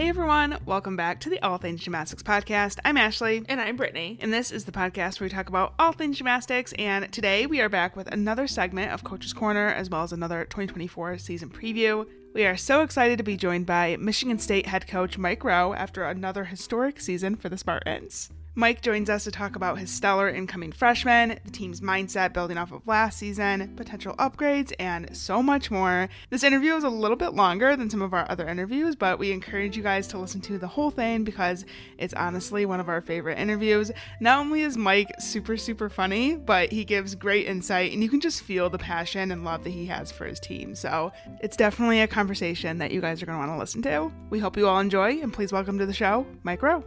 Hey everyone, welcome back to the All Things Gymnastics podcast. I'm Ashley. And I'm Brittany. And this is the podcast where we talk about all things gymnastics. And today we are back with another segment of Coach's Corner as well as another 2024 season preview. We are so excited to be joined by Michigan State head coach Mike Rowe after another historic season for the Spartans. Mike joins us to talk about his stellar incoming freshmen, the team's mindset building off of last season, potential upgrades, and so much more. This interview is a little bit longer than some of our other interviews, but we encourage you guys to listen to the whole thing because it's honestly one of our favorite interviews. Not only is Mike super, super funny, but he gives great insight, and you can just feel the passion and love that he has for his team. So it's definitely a conversation that you guys are going to want to listen to. We hope you all enjoy, and please welcome to the show, Mike Rowe.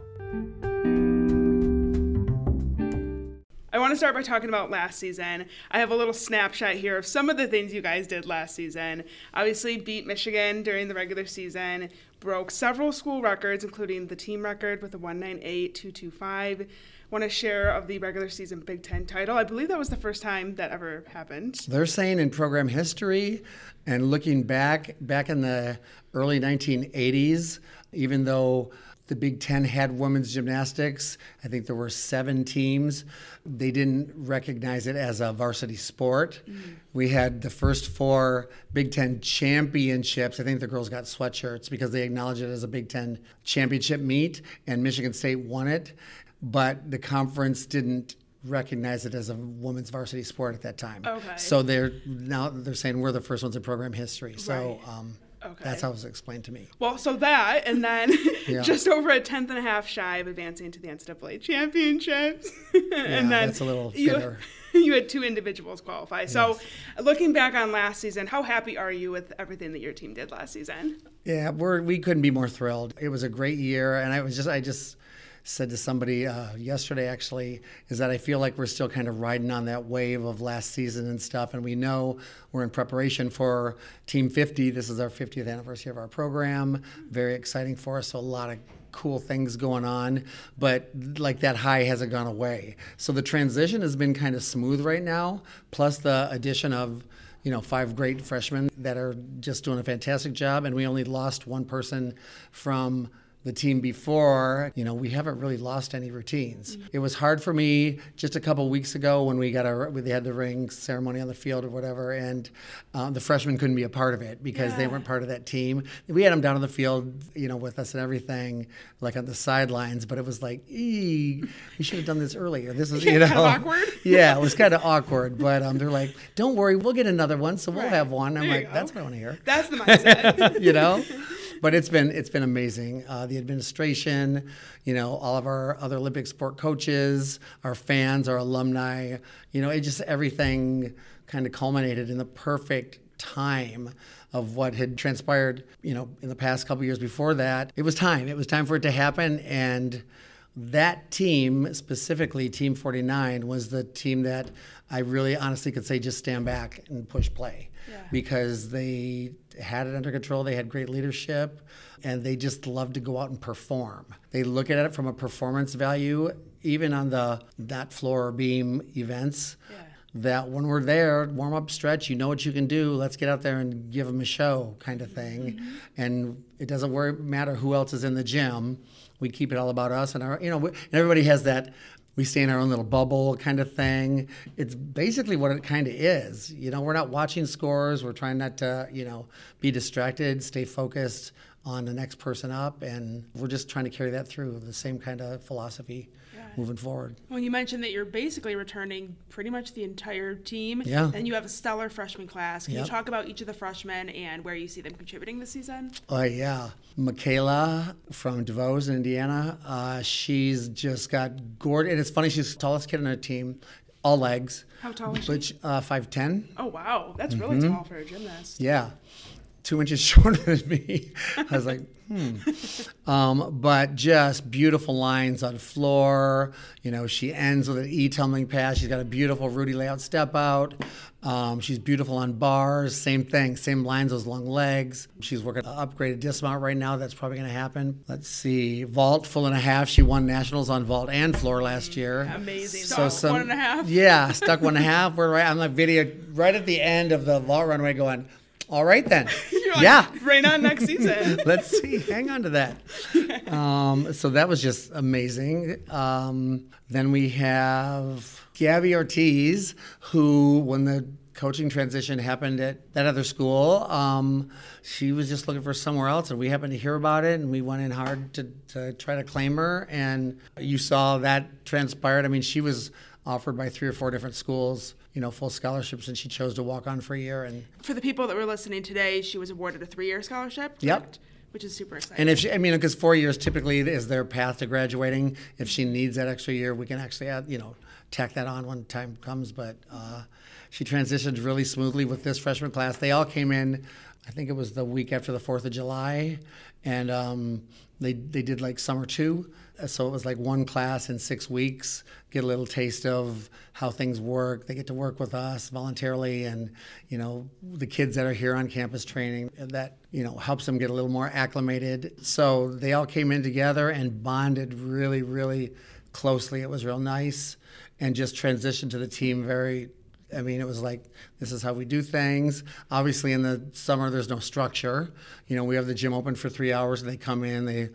I want to start by talking about last season. I have a little snapshot here of some of the things you guys did last season. Obviously, beat Michigan during the regular season, broke several school records, including the team record with a 198 225 won a share of the regular season Big Ten title. I believe that was the first time that ever happened. They're saying in program history and looking back, back in the early 1980s, even though the Big Ten had women's gymnastics. I think there were seven teams. They didn't recognize it as a varsity sport. Mm. We had the first four Big Ten championships. I think the girls got sweatshirts because they acknowledged it as a Big Ten championship meet, and Michigan State won it. But the conference didn't recognize it as a women's varsity sport at that time. Okay. So they're now they're saying we're the first ones in program history. So right. um, Okay. That's how it was explained to me. Well, so that, and then yeah. just over a tenth and a half shy of advancing to the NCAA championships. and yeah, then that's a little bitter. You, you had two individuals qualify. Yes. So, looking back on last season, how happy are you with everything that your team did last season? Yeah, we're we couldn't be more thrilled. It was a great year, and I was just I just said to somebody uh, yesterday actually is that I feel like we're still kind of riding on that wave of last season and stuff, and we know we're in preparation for Team 50. This is our 50th anniversary of our program. Very exciting for us. So a lot of cool things going on, but like that high hasn't gone away. So the transition has been kind of smooth right now, plus the addition of you know, five great freshmen that are just doing a fantastic job, and we only lost one person from the team before, you know, we haven't really lost any routines. Mm-hmm. It was hard for me just a couple weeks ago when we got our, we had the ring ceremony on the field or whatever, and um, the freshmen couldn't be a part of it because yeah. they weren't part of that team. We had them down on the field, you know, with us and everything, like on the sidelines, but it was like, we should have done this earlier. This is, you know, awkward. yeah, it was kind of awkward, but um, they're like, don't worry, we'll get another one, so we'll right. have one. I'm like, that's what I want to hear. That's the mindset. you know? But it's been it's been amazing. Uh, the administration, you know, all of our other Olympic sport coaches, our fans, our alumni, you know, it just everything kind of culminated in the perfect time of what had transpired, you know, in the past couple years before that. It was time. It was time for it to happen and that team, specifically Team 49, was the team that I really honestly could say just stand back and push play yeah. because they had it under control. They had great leadership and they just love to go out and perform. They look at it from a performance value, even on the that floor beam events. Yeah. That when we're there, warm up stretch, you know what you can do. Let's get out there and give them a show, kind of thing. Mm-hmm. And it doesn't worry, matter who else is in the gym. We keep it all about us, and our, you know, and everybody has that we stay in our own little bubble kind of thing. It's basically what it kind of is. You know, we're not watching scores. We're trying not to, you know, be distracted, stay focused on the next person up, and we're just trying to carry that through the same kind of philosophy moving forward. Well, you mentioned that you're basically returning pretty much the entire team. Yeah. And you have a stellar freshman class. Can yep. you talk about each of the freshmen and where you see them contributing this season? Oh, yeah. Michaela from DeVos in Indiana, uh, she's just got gorgeous. And it's funny, she's the tallest kid on our team all legs. How tall is she? Which uh, five ten. Oh wow, that's really mm-hmm. tall for a gymnast. Yeah, two inches shorter than me. I was like, hmm. Um, but just beautiful lines on floor. You know, she ends with an E tumbling pass. She's got a beautiful Rudy layout step out. Um, she's beautiful on bars. Same thing, same lines, those long legs. She's working an upgraded dismount right now. That's probably going to happen. Let's see. Vault, full and a half. She won nationals on vault and floor last year. Amazing. So some, one and a half. Yeah, stuck one and a half. We're right. I'm like video right at the end of the vault runway going All right then. Yeah. Right on next season. Let's see. Hang on to that. Um, so that was just amazing. Um, then we have Gabby Ortiz, who, when the coaching transition happened at that other school, um, she was just looking for somewhere else, and we happened to hear about it, and we went in hard to, to try to claim her. And you saw that transpired. I mean, she was offered by three or four different schools you know, full scholarships, and she chose to walk on for a year. And For the people that were listening today, she was awarded a three-year scholarship. Yep. correct? Which is super exciting. and if she, I mean, because four years typically is their path to graduating. If she needs that extra year, we can actually add, you know, tack that on when time comes. But uh, she transitioned really smoothly with this freshman class. They all came in. I think it was the week after the Fourth of July, and um, they they did like summer two. So it was like one class in six weeks. Get a little taste of how things work. They get to work with us voluntarily, and you know the kids that are here on campus training. That you know helps them get a little more acclimated. So they all came in together and bonded really, really closely. It was real nice, and just transitioned to the team very I mean, it was like, this is how we do things. Obviously, in the summer, there's no structure. You know, we have the gym open for three hours, and they come in, they,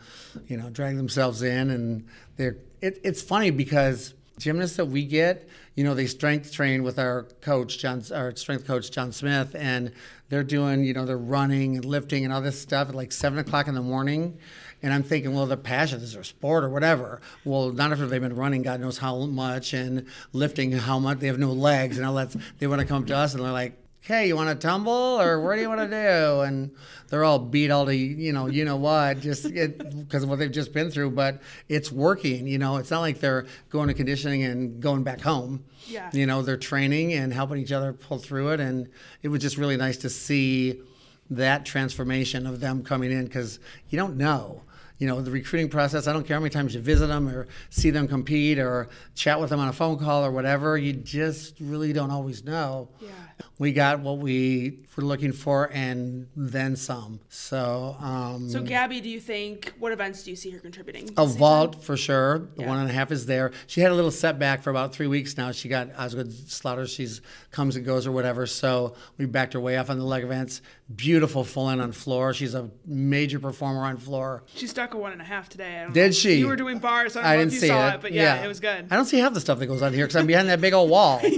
you know, drag themselves in, and they're. It, it's funny because gymnasts that we get, you know, they strength train with our coach, John, our strength coach, John Smith, and they're doing, you know, they're running and lifting and all this stuff at like seven o'clock in the morning. And I'm thinking, well, their passion is their sport or whatever. Well, not after they've been running, God knows how much, and lifting how much. They have no legs, and all that. They want to come to us, and they're like, "Hey, you want to tumble, or what do you want to do?" And they're all beat all to you know, you know what, just because of what they've just been through. But it's working. You know, it's not like they're going to conditioning and going back home. Yeah. You know, they're training and helping each other pull through it, and it was just really nice to see that transformation of them coming in because you don't know you know, the recruiting process. I don't care how many times you visit them or see them compete or chat with them on a phone call or whatever. You just really don't always know. Yeah. We got what we were looking for and then some. So, um, So, Gabby, do you think what events do you see her contributing? a vault for sure. The Yeah. one and a half is there. She had a little setback for about three weeks now. She got Osgood Schlatter. She's comes and goes or whatever. So we backed her way off on the leg events. Beautiful full in on floor. She's a major performer on floor. She stuck a one and a half today. I don't Did know. she? You were doing bars. I don't I know didn't if you see saw it. it, but yeah, it was good. I don't see half the stuff that goes on here because I'm behind that big old wall.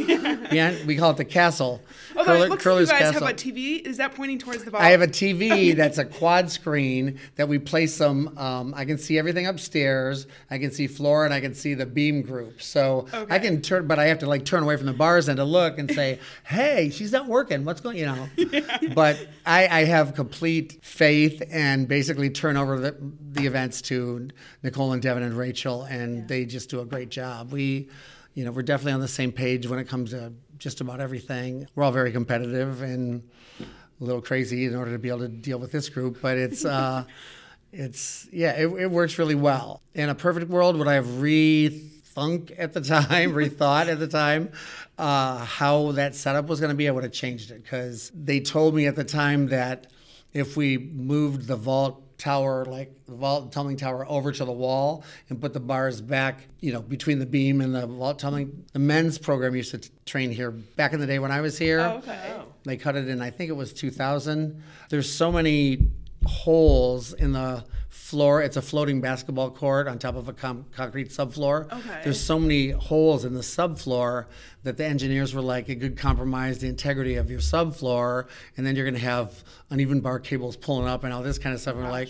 Behind, we call it the castle. Although Curler- it looks Curler's like you guys Castle. have a TV. Is that pointing towards the vault? I have a TV that's a quad screen that we place some. Um, I can see everything upstairs. I can see floor and I can see the beam group. So Okay. I can turn, but I have to like turn away from the bars and to look and say, "Hey, she's not working. What's going?" You know. But I, I have complete faith and basically turn over the, the events to Nicole and Devin and Rachel, and they just do a great job. We, you know, we're definitely on the same page when it comes to just about everything. We're all very competitive and a little crazy in order to be able to deal with this group, but it's uh, it's yeah, it, it works really well. In a perfect world, would I have rethunk at the time, rethought at the time uh, how that setup was going to be? I would have changed it because they told me at the time that if we moved the vault tower, like the vault tumbling tower, over to the wall and put the bars back, you know, between the beam and the vault tumbling. The men's program used to t- train here back in the day when I was here. Oh, okay. Oh. They cut it in, I think it was 2000. There's so many holes in the floor. It's a floating basketball court on top of a com- concrete subfloor. Okay. There's so many holes in the subfloor that the engineers were like, it could compromise the integrity of your subfloor, and then you're going to have uneven bar cables pulling up and all this kind of stuff. And we're like,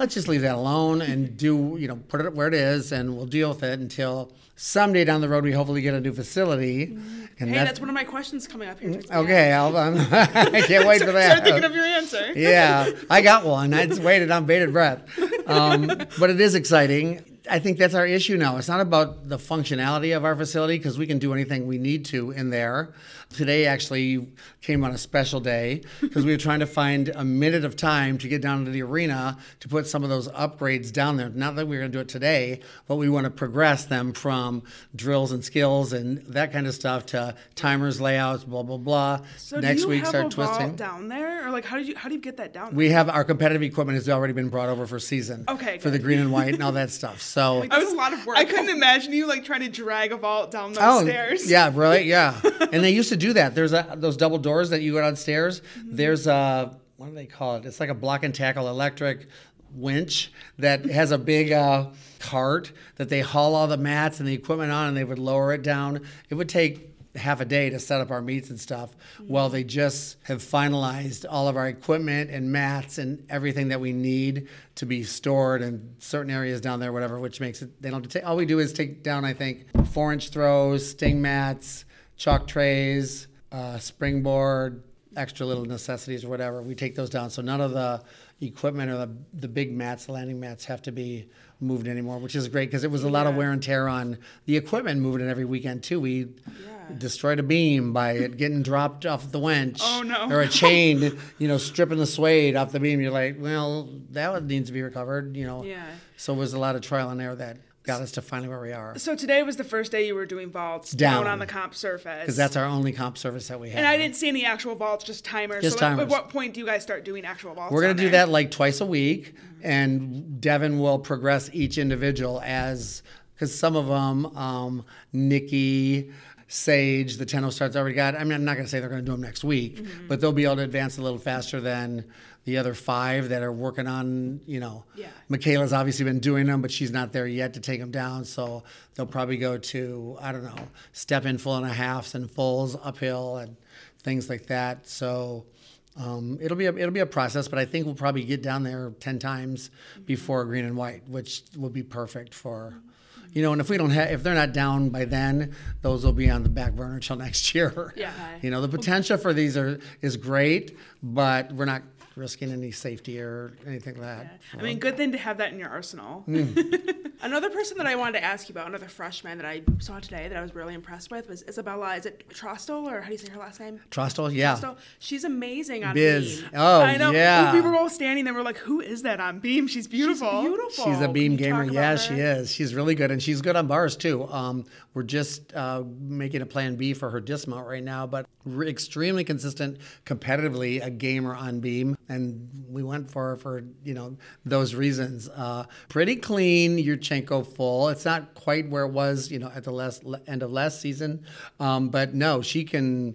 let's just leave that alone and do, you know, put it where it is, and we'll deal with it until someday down the road we hopefully get a new facility. And Mm-hmm. Hey, that- that's one of my questions coming up here. towards the end. Okay, I'll, um, I can't wait for that. Start thinking of your answer. yeah, I got one. I just waited on bated breath. Um, but it is exciting. I think that's our issue now. It's not about the functionality of our facility because we can do anything we need to in there. Today actually came on a special day because we were trying to find a minute of time to get down to the arena to put some of those upgrades down there. Not that we we're going to do it today, but we want to progress them from drills and skills and that kind of stuff to timers, layouts, blah blah blah. So Next do you week have start a twisting. vault down there, or like how did you how do you get that down? There? We have our competitive equipment has already been brought over for season. Okay, For the green and white and all that stuff. So I was a lot of work. I couldn't imagine you like trying to drag a vault down those oh stairs. yeah, right, yeah. and they used to do that. There's a, those double doors that you go downstairs. There's a what do they call it? It's like a block and tackle electric winch that has a big uh, cart that they haul all the mats and the equipment on, and they would lower it down. It would take half a day to set up our meets and stuff. Well, they just have finalized all of our equipment and mats and everything that we need to be stored in certain areas down there, whatever, which makes it, they don't have to take, all we do is take down, I think, four inch throws, sting mats, chalk trays, uh, springboard, extra little necessities or whatever. We take those down. So none of the equipment or the, the big mats, the landing mats, have to be moved anymore, which is great because it was a lot of wear and tear on the equipment moving it every weekend too. We destroyed a beam by it getting dropped off the winch. Oh, no. Or a chain, you know, stripping the suede off the beam. You're like, well, that one needs to be recovered, you know. Yeah. So it was a lot of trial and error that got us to finally where we are. So today was the first day you were doing vaults down, Down. on the comp surface. Because that's our only comp surface that we have. and I didn't see any actual vaults, just timers. Just so at- timers. At what point do you guys start doing actual vaults? We're to do there? that like twice a week, and Devin will progress each individual as because some of them, um, Nikki, Sage, the 10 starts already got. I mean, I'm not going to say they're going to do them next week, Mm-hmm. but they'll be able to advance a little faster than the other five that are working on, you know. Yeah. Michaela's obviously been doing them, but she's not there yet to take them down. So they'll probably go to, I don't know, step in full and a halves and fulls uphill and things like that. So um, it'll be a, it'll be a process, but I think we'll probably get down there ten times before green and white, which will be perfect for, you know. And if we don't have, if they're not down by then, those will be on the back burner till next year. Yeah. You know, the potential for these are is great, but we're not risking any safety or anything like that. I mean, good thing to have that in your arsenal. Another person that I wanted to ask you about, another freshman that I saw today that I was really impressed with was Isabella. Is it Trostel or how do you say her last name? Trostel, yeah. Trostel. She's amazing on Biz. beam. Oh, I know. yeah. We were all standing there. We're like, "Who is that on beam? She's beautiful." She's beautiful. She's a beam gamer. about Yeah, her? she is. She's really good, and she's good on bars too. Um, we're just uh, making a plan B for her dismount right now, but re- extremely consistent, competitively a gamer on beam, and we went for for you know those reasons. Uh, pretty clean, Yurchenko full. It's not quite where it was, you know, at the last end of last season, um, but no, she can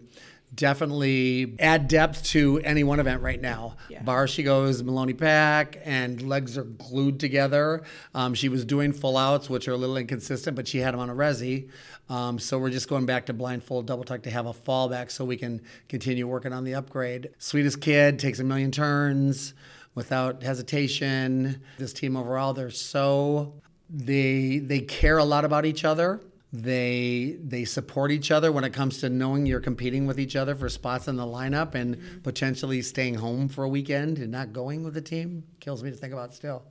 definitely add depth to any one event right now. Yeah. Bar she goes Maloney pack and legs are glued together. Um, she was doing full outs, which are a little inconsistent, but she had them on a resi. Um, so we're just going back to blindfold double tuck to have a fallback so we can continue working on the upgrade. Sweetest kid takes a million turns without hesitation. This team overall, they're so they they care a lot about each other. They they support each other when it comes to knowing you're competing with each other for spots in the lineup and potentially staying home for a weekend and not going with the team. Kills me to think about still.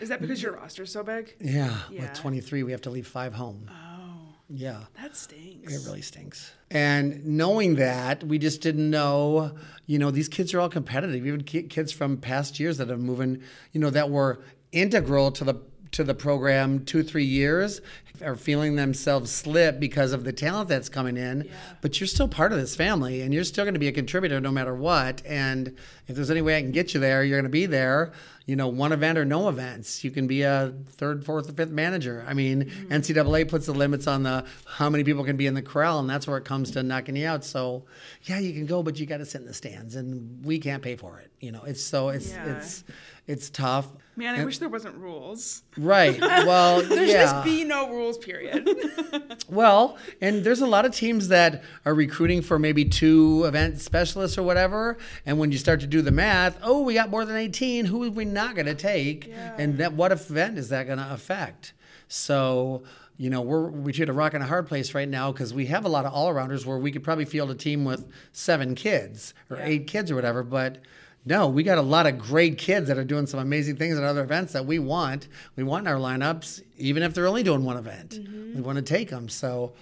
Is that because your roster's so big? Yeah, Yeah. with 23 we have to leave 5 home. Oh, Yeah. that stinks. It really stinks. And knowing that, we just didn't know, you know, these kids are all competitive. Even kids from past years that are moving, you know, that were integral to the to the program two, three years are feeling themselves slip because of the talent that's coming in. But you're still part of this family and you're still going to be a contributor no matter what. And if there's any way I can get you there, you're going to be there. You know, one event or no events. You can be a third, fourth, or fifth manager. I mean, mm-hmm. NCAA puts the limits on the how many people can be in the corral, and that's where it comes to knocking you out. So, yeah, you can go, but you got to sit in the stands, and we can't pay for it. You know, it's so it's Yeah. it's it's tough. Man, I And- wish there wasn't rules. Right. Well, There should yeah. just be no rules, period. Well, and there's a lot of teams that are recruiting for maybe two event specialists or whatever. And when you start to do the math, oh, we got more than 18. Who are we not going to take? And that what event is that going to affect? So, you know, we're we hit a rock and a hard place right now because we have a lot of all arounders where we could probably field a team with seven kids or eight kids or whatever, but. No, we got a lot of great kids that are doing some amazing things at other events that we want. We want in our lineups, even if they're only doing one event. We mm-hmm. want to take them. So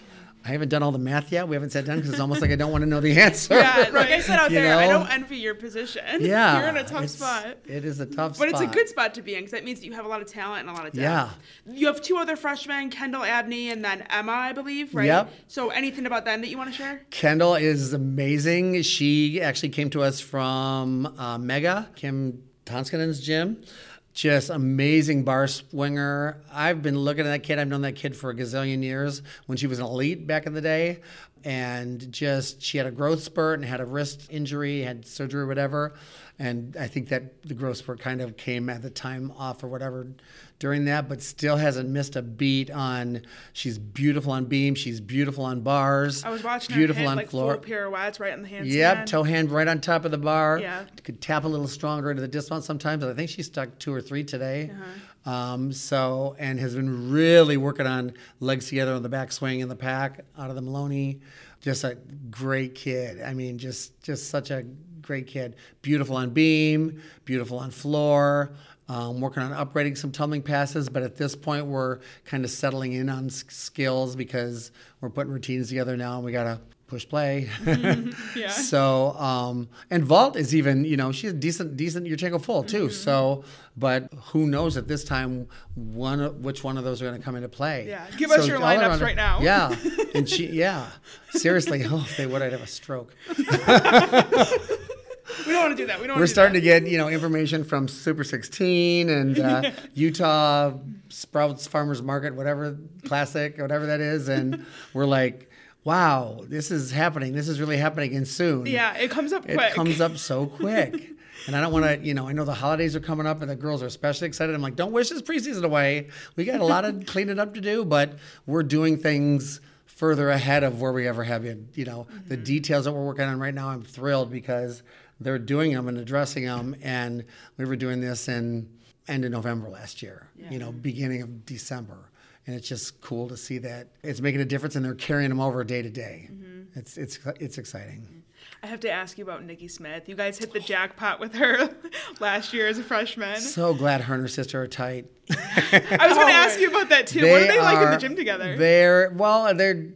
I haven't done all the math yet. We haven't sat down because it's almost like I don't want to know the answer. yeah, like I said out You there, I don't envy your position. Yeah, You're in a tough spot. It is a tough spot. But spot. it's a good spot to be in because that means that you have a lot of talent and a lot of depth. Yeah. You have two other freshmen, Kendall Abney and then Emma, I believe, right? Yep. So anything about them that you want to share? Kendall is amazing. She actually came to us from uh, Mega, Kim Tonskinen's gym. Just amazing bar swinger. I've been looking at that kid. I've known that kid for a gazillion years when she was an elite back in the day. and just she had a growth spurt and had a wrist injury, had surgery whatever. And I think that the growth spurt kind of came at the time off or whatever during that, but still hasn't missed a beat on. She's beautiful on beam. She's beautiful on bars. I was watching beautiful on like floor. pirouettes right on the handstand. Yep, toe hand right on top of the bar. Yeah. Could tap a little stronger into the dismount sometimes. I think she stuck two or three today. Uh-huh. Um, so, and has been really working on legs together on the backswing in the pack out of the Maloney. Just a great kid. I mean, just just such a great kid. Beautiful on beam, beautiful on floor. Um, working on upgrading some tumbling passes, but at this point we're kind of settling in on skills because we're putting routines together now, and we gotta push play. Yeah. So, um, and Vault is even, you know, she's a decent, decent Yurchenko full too. Mm-hmm. So, but who knows at this time one, which one of those are going to come into play? Yeah. Give us your lineups right now. Yeah, and she, yeah, seriously, oh, if they would, I'd have a stroke. We don't want to do that. We don't. We're starting to get, you know, information from Super 16 and uh, Utah Sprouts Farmers Market, whatever classic, whatever that is, and we're like, wow, this is happening. This is really happening, and soon. Yeah, it comes up It quick. comes up so quick. And I don't want to, you know, I know the holidays are coming up and the girls are especially excited. I'm like, don't wish this preseason away. We got a lot of cleaning up to do, but we're doing things further ahead of where we ever have been. You know, the details that we're working on right now, I'm thrilled because they're doing them and addressing them. And we were doing this in end of November last year, you know, beginning of December. And it's just cool to see that it's making a difference and they're carrying them over day to day. Mm-hmm. It's, it's, it's exciting. I have to ask you about Nikki Smith. You guys hit the jackpot with her last year as a freshman. So glad her and her sister are tight. I was going to ask you about that too. what are they like in the gym together? They're well, they're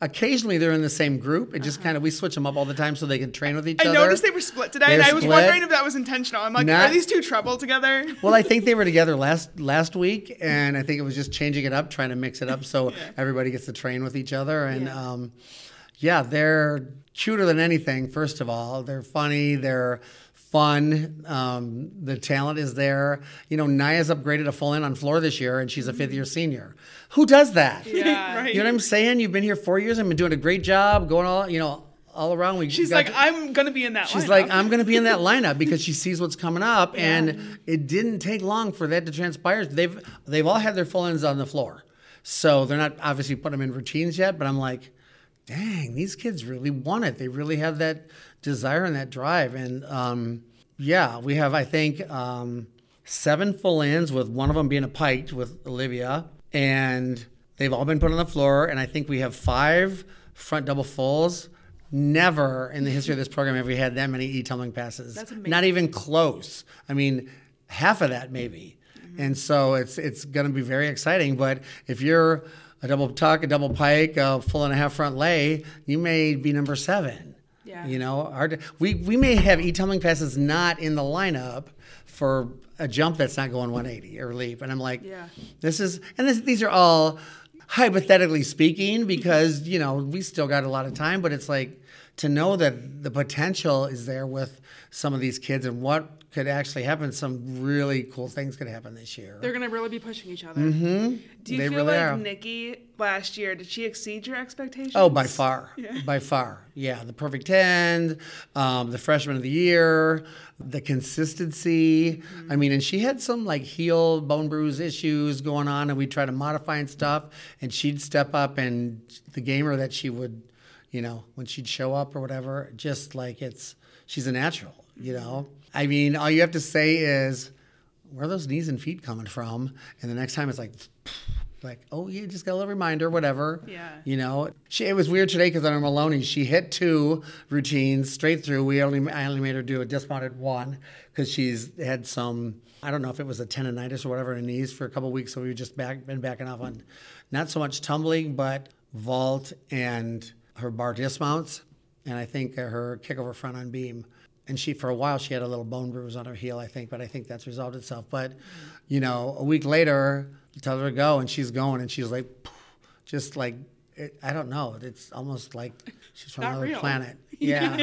occasionally they're in the same group. It Uh-huh. just kind of we switch them up all the time so they can train with each other. I other. noticed they were split today, They're and I was split. wondering if that was intentional. I'm like, Not- are these two trouble together? well, I think they were together last last week, and I think it was just changing it up, trying to mix it up so everybody gets to train with each other. And Yeah. um, yeah, they're cuter than anything. First of all, they're funny. They're fun. Um, the talent is there. You know, Naya's upgraded a full in on floor this year, and she's a fifth year senior. Who does that? Yeah. Right. You know what I'm saying? You've been here four years I've been doing a great job, going all you know all around. We She's like, to- I'm going to be in that She's lineup. like, I'm going to be in that lineup because she sees what's coming up, and it didn't take long for that to transpire. They've they've all had their full ins on the floor, so they're not obviously putting them in routines yet. But I'm like, dang, these kids really want it. They really have that desire and that drive, and um, yeah, we have I think um, seven full ins with one of them being a piked with Olivia, and they've all been put on the floor, and I think we have five front double fulls. Never in the history of this program have we had that many e tumbling passes. That's amazing. Not even close. I mean, half of that maybe. And so it's it's going to be very exciting. But if you're a double tuck, a double pike, a full and a half front lay, you may be number seven. Yeah. You know, hard. We we may have e tumbling passes not in the lineup for a jump that's not going 180 or leap, and I'm like, Yeah. this is and this, these are all hypothetically speaking because you know we still got a lot of time, but it's like to know that the potential is there with some of these kids and what could actually happen. Some really cool things could happen this year. They're going to really be pushing each other. Mm-hmm. Do you They feel really like are. Nikki last year, did she exceed your expectations? Oh, by far, Yeah. by far, yeah. The perfect ten, um, the freshman of the year, the consistency. I mean, and she had some like heel bone bruise issues going on, and we tried to modify and stuff. And she'd step up, and the gamer that she would, you know, when she'd show up or whatever, just like it's she's a natural, you know. I mean, all you have to say is where are those knees and feet coming from? And the next time it's like, like, oh, you just got a little reminder, whatever. Yeah. You know, she, it was weird today because on her Maloney, she hit two routines straight through. We only, I only made her do a dismounted one because she's had some, I don't know if it was a tendonitis or whatever in her knees for a couple weeks. So we've just back, been backing off on not so much tumbling, but vault and her bar dismounts. And I think her kick over front on beam and she for a while she had a little bone bruise on her heel i think but i think that's resolved itself but you know a week later you tell her to go and she's going and she's like just like it, I don't know. It's almost like she's from Not another real. planet. Yeah,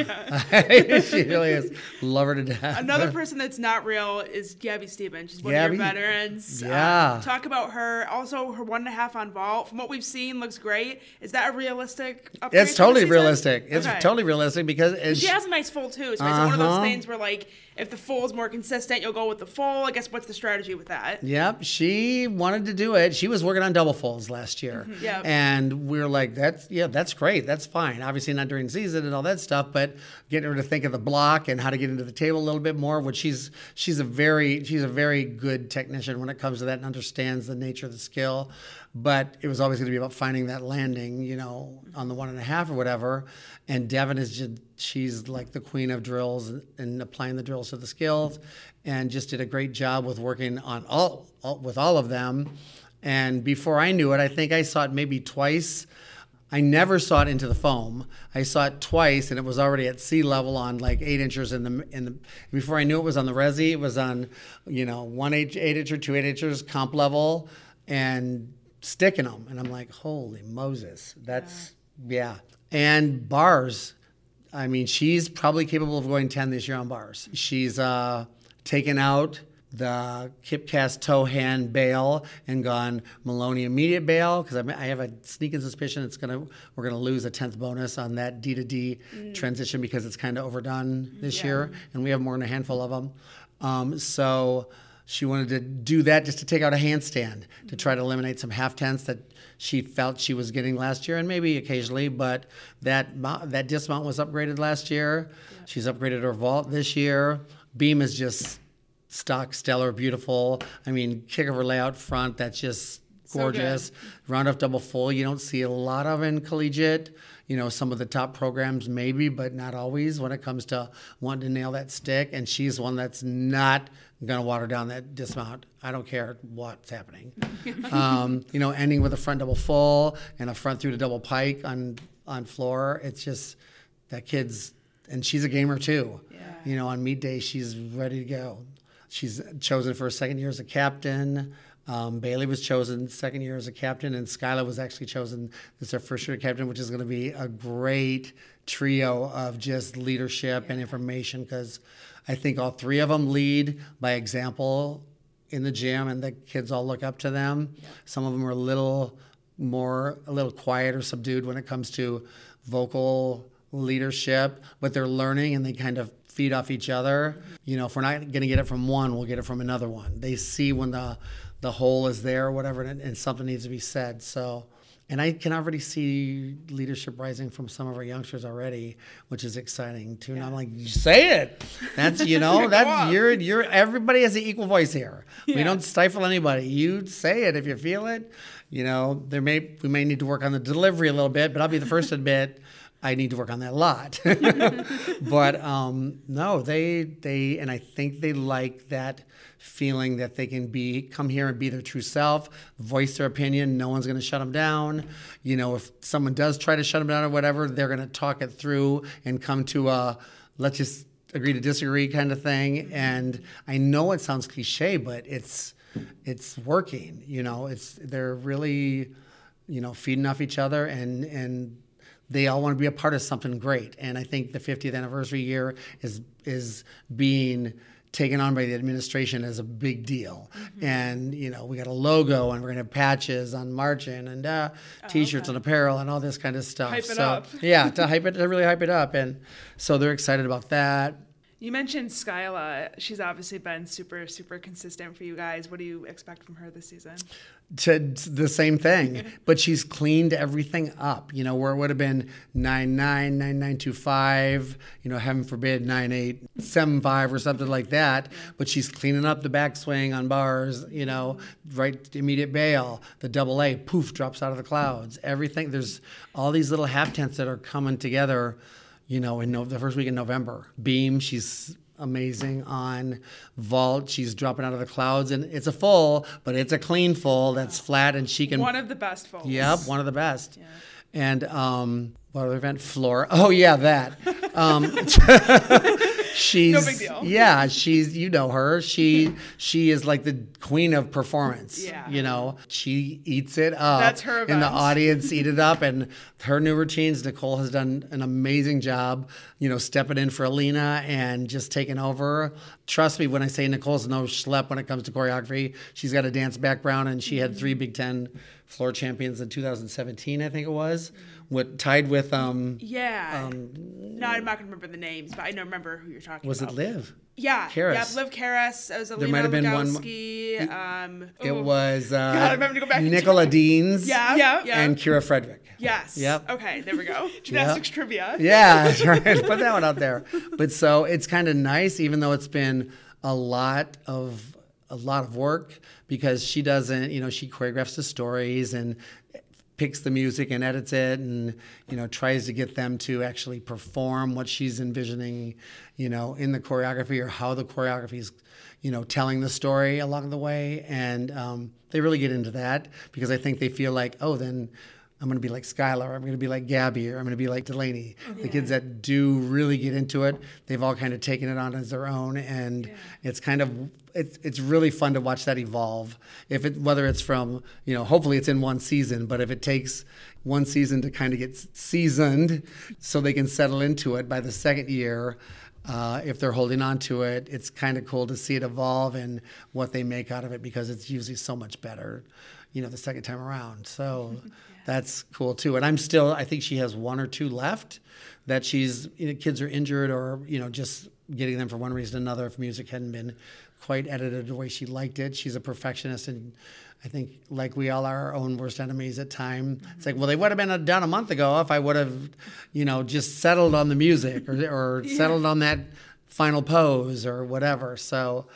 she really is. Love her to death. Another person that's not real is Gabby Stevens. She's one Gabby? of your veterans. Uh, Yeah. talk about her. Also, her one and a half on vault. From what we've seen, looks great. Is that a realistic? upgrade It's totally realistic. It's Okay. totally realistic because it's, She has a nice full too. So it's one of those Uh-huh. things where like if the full is more consistent, you'll go with the full. I guess what's the strategy with that? Yep, she wanted to do it. She was working on double folds last year. Mm-hmm. Yep. And we were like, that's, yeah, that's great. That's fine. Obviously, not during season and all that stuff, but getting her to think of the block and how to get into the table a little bit more, which she's, she's a very, she's a very good technician when it comes to that and understands the nature of the skill. But it was always going to be about finding that landing, you know, on the one and a half or whatever. And Devin is just, she's like the queen of drills and, applying the drills to the skills and just did a great job with working on all, all with all of them. And before I knew it, I think I saw it maybe twice. I never saw it into the foam. I saw it twice, and it was already at sea level on like eight inches in the in the. Before I knew it was on the resi, it was on, you know, one eight eight incher, two eight inches comp level, and sticking them. And I'm like, holy Moses, that's yeah. And bars, I mean, she's probably capable of going 10 this year on bars. She's uh, taken out the Kipcast toe hand bail and gone Maloney immediate bail because I have a sneaking suspicion it's gonna we're gonna lose a tenth bonus on that D to D transition because it's kind of overdone this Yeah. year and we have more than a handful of them. Um, so she wanted to do that just to take out a handstand to try to eliminate some half tenths that she felt she was getting last year and maybe occasionally, but that that dismount was upgraded last year. She's upgraded her vault this year. Beam is just stock, stellar, beautiful. I mean, kick of her layout front, that's just So gorgeous. Round off double full, you don't see a lot of in collegiate. You know, some of the top programs maybe, but not always when it comes to wanting to nail that stick. And she's one that's not going to water down that dismount. I don't care what's happening. um, you know, ending with a front double full and a front through to double pike on on floor. It's just that kid's, and she's a gamer too. Yeah. You know, on meet day, she's ready to go. She's chosen for a second year as a captain. Um, Bailey was chosen second year as a captain, and Skyla was actually chosen as their first year captain, which is going to be a great trio of just leadership and information because I think all three of them lead by example in the gym, and the kids all look up to them. Some of them are a little more, a little quiet or subdued when it comes to vocal leadership, but they're learning and they kind of feed off each other. You know, if we're not going to get it from one, we'll get it from another one. They see when the the hole is there or whatever, and, and something needs to be said. So. And I can already see leadership rising from some of our youngsters already, which is exciting too. And I'm like, say it. That's you know, Go that's you're you're everybody has an equal voice here. We don't stifle anybody. You say it if you feel it. You know, there may we may need to work on the delivery a little bit, but I'll be the first to admit I need to work on that a lot. but um, no, they they and I think they like that feeling that they can be come here and be their true self, voice their opinion. No one's going to shut them down. You know, if someone does try to shut them down or whatever, they're going to talk it through and come to a let's just agree to disagree kind of thing. And I know it sounds cliche, but it's it's working. You know, it's they're really you know feeding off each other and and they all want to be a part of something great. And I think the 50th anniversary year is is being taken on by the administration as a big deal. And you know, we got a logo and we're gonna have patches on marching and uh, t-shirts and apparel and all this kind of stuff. Hype it so up. yeah, to hype it to really hype it up. And so they're excited about that. You mentioned Skyla. She's obviously been super, super consistent for you guys. What do you expect from her this season? to the same thing, but she's cleaned everything up. You know, where it would have been nine nine nine nine two five, you know, heaven forbid nine eight seven five or something like that. But she's cleaning up the backswing on bars. You know, right immediate bail, the double A, poof, drops out of the clouds. Everything. There's all these little half tenths that are coming together. You know, in no, the first week in November, beam. She's amazing on vault. She's dropping out of the clouds, and it's a full, but it's a clean full that's flat, and she can. One of the best folks. Yep, one of the best. And um, what other event? Floor. Oh yeah, that. Um, she's big deal. yeah, she's you know her. She she is like the queen of performance. Yeah. You know, she eats it up. That's her And the audience eat it up and her new routines, Nicole has done an amazing job, you know, stepping in for Alina and just taking over. Trust me when I say Nicole's no schlep when it comes to choreography. She's got a dance background and she had three mm-hmm. Big Ten floor champions in 2017, I think it was. What tied with um Yeah. Um, no, I'm not gonna remember the names, but I know remember who you're talking about. was it. Liv? Yeah. Karas? Yeah, Liv Karas. It was Alina might have been one um, It ooh, was uh, God, I remember to go back and Nicola Deans Yeah. Yeah. Yeah. and Kira Frederick. yes. Yep. Okay, there we go. Gymnastics trivia. Yeah, right. Put that one out there. But so it's kind of nice, even though it's been a lot of a lot of work because she doesn't, you know, she choreographs the stories and picks the music and edits it and you know tries to get them to actually perform what she's envisioning you know in the choreography or how the choreography is you know telling the story along the way. And um, they really get into that because i think they feel like oh then i'm going to be like skyla i'm going to be like gabby or i'm going to be like delaney. The kids that do really get into it they've all kind of taken it on as their own and it's kind of it's, it's really fun to watch that evolve. If it whether it's from you know hopefully it's in one season but if it takes one season to kind of get seasoned so they can settle into it by the second year uh, if they're holding on to it it's kind of cool to see it evolve and what they make out of it because it's usually so much better you know the second time around. So that's cool too. And i'm still i think she has one or two left that she's you know, kids are injured or you know just getting them for one reason or another if music hadn't been quite edited the way she liked it. She's a perfectionist and i think like we all are our own worst enemies at time. It's like well they would have been done a month ago if i would have you know just settled on the music or, or settled on that final pose or whatever. So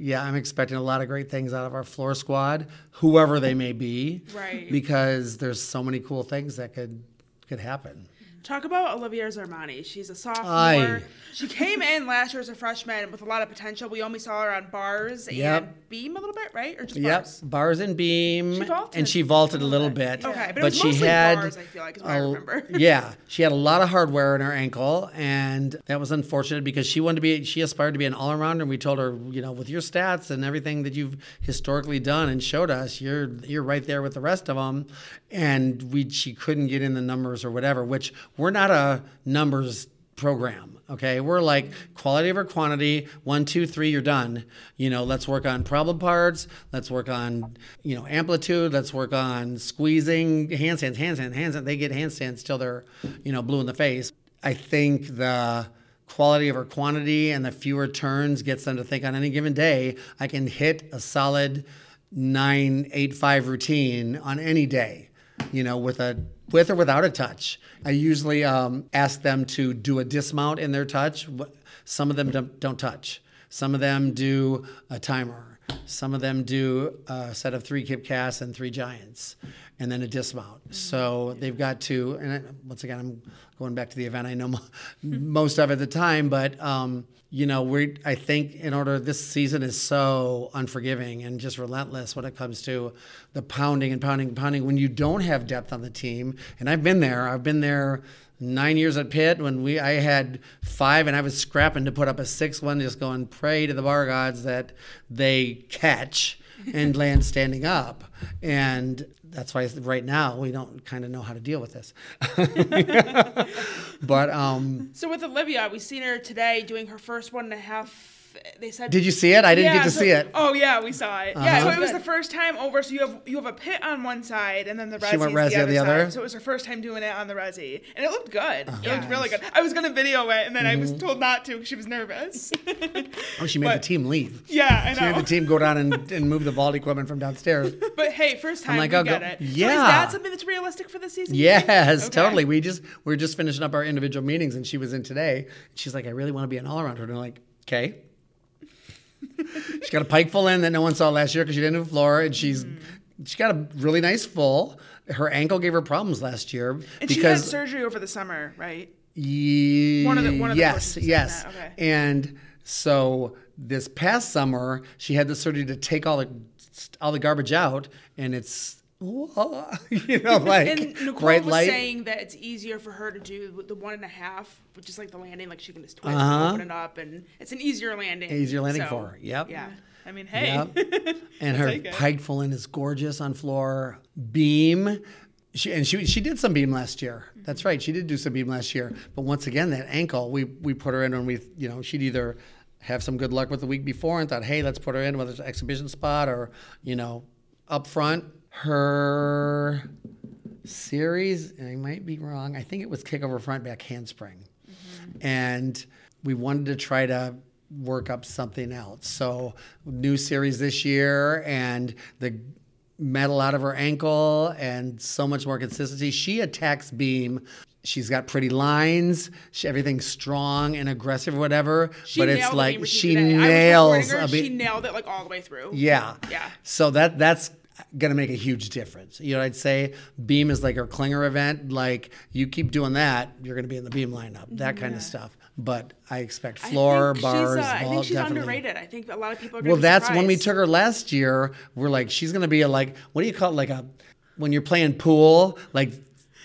yeah i'm expecting a lot of great things out of our floor squad whoever they may be Right. because there's so many cool things that could could happen Talk about Olivia Zarmani. She's a sophomore. Aye. She came in last year as a freshman with a lot of potential. We only saw her on bars Yep. and beam a little bit, right? Or just Yep, bars? bars and beam, She vaulted and she vaulted a little bit. Okay, but it was she had bars, I feel like, is what I a- remember. yeah, she had a lot of hardware in her ankle, and that was unfortunate because she wanted to be. She aspired to be an all arounder, and we told her, you know, with your stats and everything that you've historically done and showed us, you're you're right there with the rest of them, and we she couldn't get in the numbers or whatever. Which we're not a numbers program. Okay, we're like quality over quantity. One, two, three, you're done. You know, let's work on problem parts. Let's work on you know amplitude. Let's work on squeezing handstands, handstands, handstands. They get handstands till they're you know blue in the face. I think the quality over quantity and the fewer turns gets them to think on any given day I can hit a solid nine eight five routine on any day you know, with a with or without a touch. I usually um, ask them to do a dismount in their touch. Some of them don't, don't touch. Some of them do a timer. Some of them do a set of three kip casts and three giants, and then a dismount. So they've got to. And once again, I'm going back to the event. I know mo- most of at the time, but. Um, you know, we I think in order this season is so unforgiving and just relentless when it comes to the pounding and pounding and pounding when you don't have depth on the team. And I've been there. I've been there nine years at Pitt when we I had five and I was scrapping to put up a sixth one, just going pray to the bar gods that they catch and land standing up. And that's why right now we don't kind of know how to deal with this. but um, So with Olivia, we've seen her today doing her first one and a half. They said. did you see it? I didn't Yeah, get to so- see it. Oh yeah, we saw it. Uh-huh. Yeah, so it was the first time over. So you have you have a pit on one side, and then the resi She went resi the on other the other? side. So it was her first time doing it on the resi, and it looked good. Uh-huh. It looked really good. I was gonna video it, and then I was told not to because she was nervous. Oh, she made But- the team leave. yeah, I know. She made the team go down and, and move the vault equipment from downstairs. But hey, first time like, we I'll get go- it. So Yeah. is that something that's realistic for the season? Yes, Okay. totally. We just we are just finishing up our individual meetings, and she was in today. She's like, I really want to be an all arounder, and I'm like, okay. she's got a pike full in that no one saw last year because she didn't have a floor, and she's Mm. she's got a really nice full. Her ankle gave her problems last year And she had surgery over the summer, right? Ye- One of the- one of the yes, yes. okay. And so this past summer, she had the surgery to take all the all the garbage out, and it's Whoa, you know, like And Nicole was light. saying that it's easier for her to do the one and a half, which is like the landing, like she can just twist Uh-huh. and open it up, and it's an easier landing. Easier landing So, for her. Yep. Yeah. I mean, hey. Yep. and her pike full in is gorgeous on floor. Beam. She, and she she did some beam last year. That's right. She did do some beam last year. But once again, that ankle, we we put her in when we you know she'd either have some good luck with the week before and thought, hey, let's put her in whether it's an exhibition spot or you know up front. Her series, I might be wrong. I think it was kick over front back handspring, mm-hmm. and we wanted to try to work up something else. So new series this year, and the metal out of her ankle, and so much more consistency. She attacks beam. She's got pretty lines. She, everything's strong and aggressive, or whatever. She but it's like she today. I was nails her, She nailed it like all the way through. Yeah. Yeah. So that that's gonna make a huge difference. You know, I'd say beam is like our clinger event. Like you keep doing that, you're gonna be in the beam lineup. That kind of stuff. But I expect I floor think bars. She's, uh, I think she's definitely. underrated. I think a lot of people are. Well, be that's when we took her last year. We're like, she's gonna be a like, what do you call it? Like a when you're playing pool, like.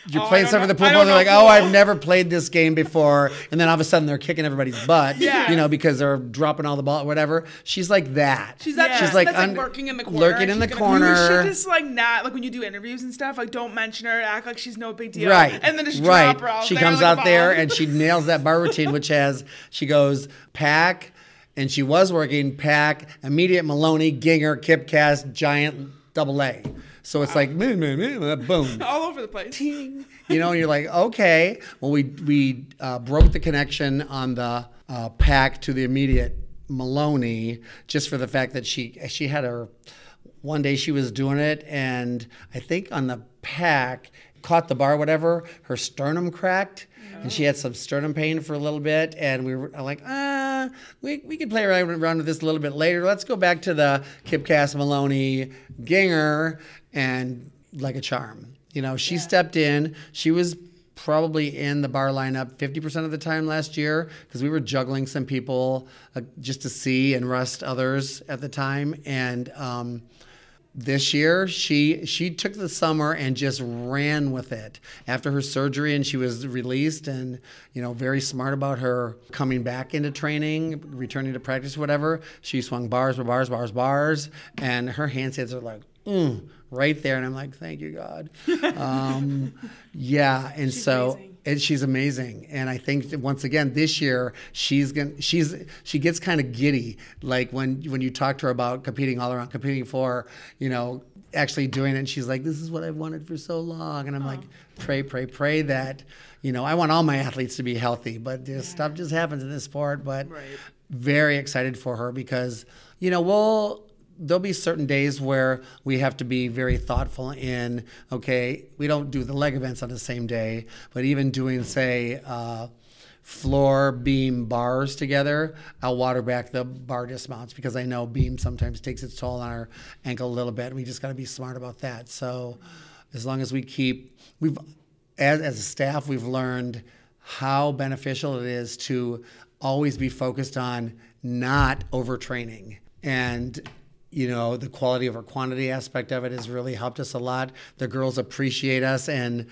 You're Oh, playing stuff with know- the pool, I they're like, "Oh. I've never played this game before," and then all of a sudden they're kicking everybody's butt, Yeah. you know, because they're dropping all the ball, or whatever. She's like that. She's that Yeah. She's like that's like lurking in the corner. lurking and in the she's gonna- You corner. should just like not like when you do interviews and stuff, like don't mention her, act like she's no big deal, Right. And then just right. drop her out she there comes like out there and she nails that bar routine, which has she goes Pak, and she was working Pak, immediate Maloney, Gienger, Kipcast, Giant, Double A. So it's like boom, boom, boom, boom. all over the place. Ting. You know, and you're like, okay. Well, we we uh, broke the connection on the uh, Pak to the immediate Maloney just for the fact that she she had her one day she was doing it and I think on the Pak caught the bar whatever her sternum cracked and she had some sternum pain for a little bit and we were like ah we, we could play around, around with this a little bit later let's go back to the Kipcast Maloney Gienger and like a charm. You know she stepped in. She was probably in the bar lineup 50% of the time last year because we were juggling some people uh, just to see and rest others at the time. And um, this year she she took the summer and just ran with it after her surgery and she was released and you know very smart about her coming back into training returning to practice whatever. She swung bars bars bars bars and her handstands are like mm, right there and i'm like thank you god um, yeah and so amazing. and she's amazing and i think that once again this year she's going to she's she gets kind of giddy like when when you talk to her about competing all around competing for you know actually doing it and she's like this is what i've wanted for so long and i'm like pray pray pray that you know i want all my athletes to be healthy but this stuff just happens in this sport but Right. very excited for her because you know we'll there'll be certain days where we have to be very thoughtful in okay we don't do the leg events on the same day but even doing say uh, floor beam bars together i'll water back the bar dismounts because i know beam sometimes takes its toll on our ankle a little bit and we just got to be smart about that. So as long as we keep we've as, as a staff we've learned how beneficial it is to always be focused on not overtraining. And you know the quality over quantity aspect of it has really helped us a lot. The girls appreciate us and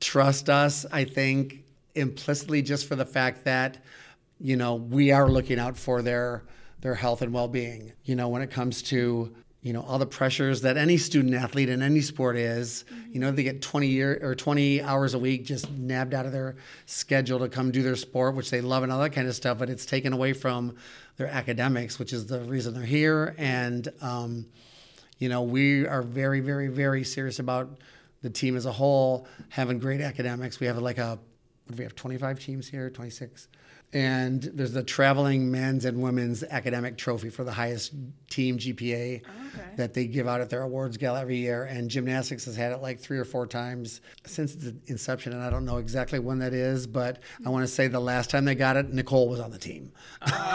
trust us i think implicitly just for the fact that you know we are looking out for their their health and well-being. You know when it comes to you know all the pressures that any student athlete in any sport is. You know they get 20 year or 20 hours a week just nabbed out of their schedule to come do their sport which they love and all that kind of stuff but it's taken away from their academics which is the reason they're here. And um, you know we are very very very serious about the team as a whole having great academics. We have like a we have 25 teams here 26 and there's the traveling men's and women's academic trophy for the highest team GPA that they give out at their awards gala every year. And gymnastics has had it like three or four times since the inception, and I don't know exactly when that is, but I want to say the last time they got it, Nicole was on the team.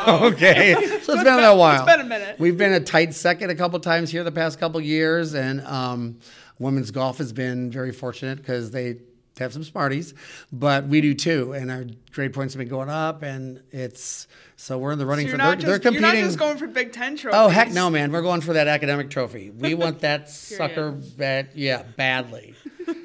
okay, so it's been a while. It's been a minute. We've been a tight second a couple times here the past couple years, and um, women's golf has been very fortunate because they to have some Smarties, but we do too, and our grade points have been going up, and it's so we're in the running So for. They're, not, they're just, you're not just going for Big Ten trophy. oh heck no, man! We're going for that academic trophy. We want that sucker bad, yeah, badly.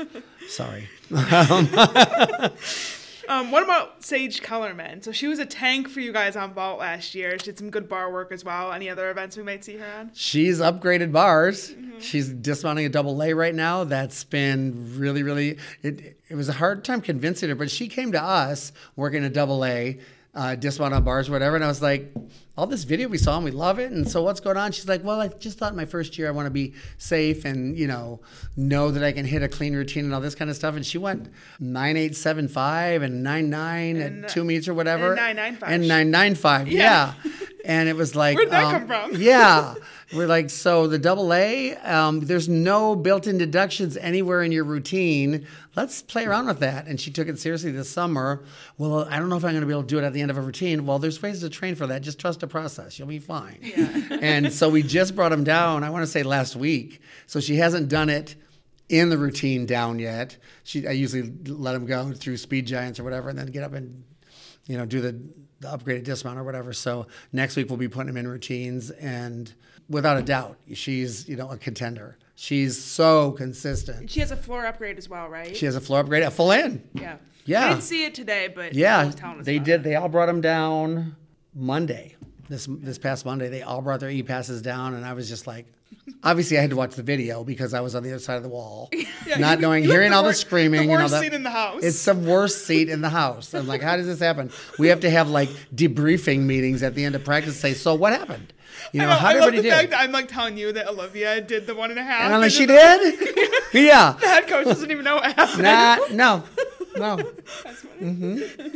Sorry. Um, what about Sage Kellerman? So she was a tank for you guys on vault last year. She did some good bar work as well. Any other events we might see her on? She's upgraded bars. She's dismounting a double A right now. That's been really, really. It, it was a hard time convincing her, but she came to us working a double A, uh, dismount on bars, or whatever. And I was like, all this video we saw and we love it. And so what's going on? She's like, well, I just thought my first year I want to be safe and you know know that I can hit a clean routine and all this kind of stuff. And she went nine eight seven five and nine nine And, at two meets or whatever, and 995. and nine nine five. Yeah. yeah. And it was like, Where'd that um, come from? yeah. We're like, so the double A, um, there's no built in deductions anywhere in your routine. Let's play around with that. And she took it seriously this summer. Well, I don't know if I'm going to be able to do it at the end of a routine. Well, there's ways to train for that. Just trust the process. You'll be fine. Yeah. and so we just brought him down, I want to say last week. So she hasn't done it in the routine down yet. She, I usually let him go through speed giants or whatever and then get up and you know, do the, the upgraded dismount or whatever. So next week we'll be putting him in routines, and without a doubt, she's you know a contender. She's so consistent. She has a floor upgrade as well, right? She has a floor upgrade, a full in. yeah. Yeah. I didn't see it today, but Yeah, was telling us they did. it. They all brought them down Monday. This this past Monday, they all brought their e passes down, and I was just like, obviously, I had to watch the video because I was on the other side of the wall, not you- knowing, hearing all the screaming. the and all worst that. seat in the house. It's the worst seat in the house. I'm like, how does this happen? We have to have like debriefing meetings at the end of practice. Say, so what happened? You know, know, how I did love everybody the fact do? that I'm like telling you that Olivia did the one and a half. And I'm like, she did? yeah. The head coach doesn't even know what happened. Nah, no, no. Mm-hmm.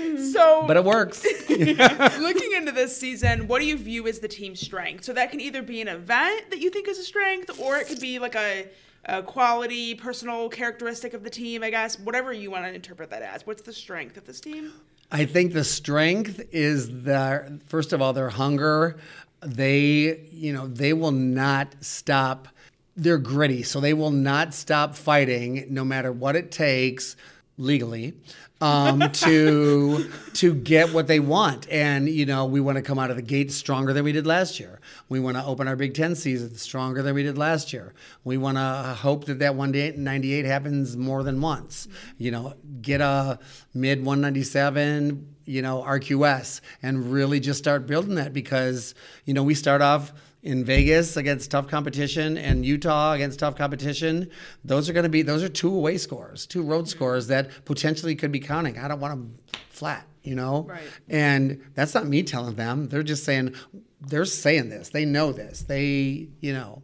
Mm-hmm. So But it works. Looking into this season, what do you view as the team's strength? So that can either be an event that you think is a strength, or it could be like a, a quality, personal characteristic of the team. I guess whatever you want to interpret that as. What's the strength of this team? I think the strength is their first of all their hunger. They, you know, they will not stop. They're gritty, so they will not stop fighting no matter what it takes legally um, to to get what they want. And you know, we want to come out of the gate stronger than we did last year. We want to open our Big Ten season stronger than we did last year. We want to hope that that one day 98 happens more than once. You know, get a mid 197, you know, RQS, and really just start building that because you know we start off in Vegas against tough competition and Utah against tough competition, those are going to be those are two away scores, two road scores that potentially could be counting. I don't want them flat, you know. Right. And that's not me telling them. They're just saying they're saying this. They know this. They, you know,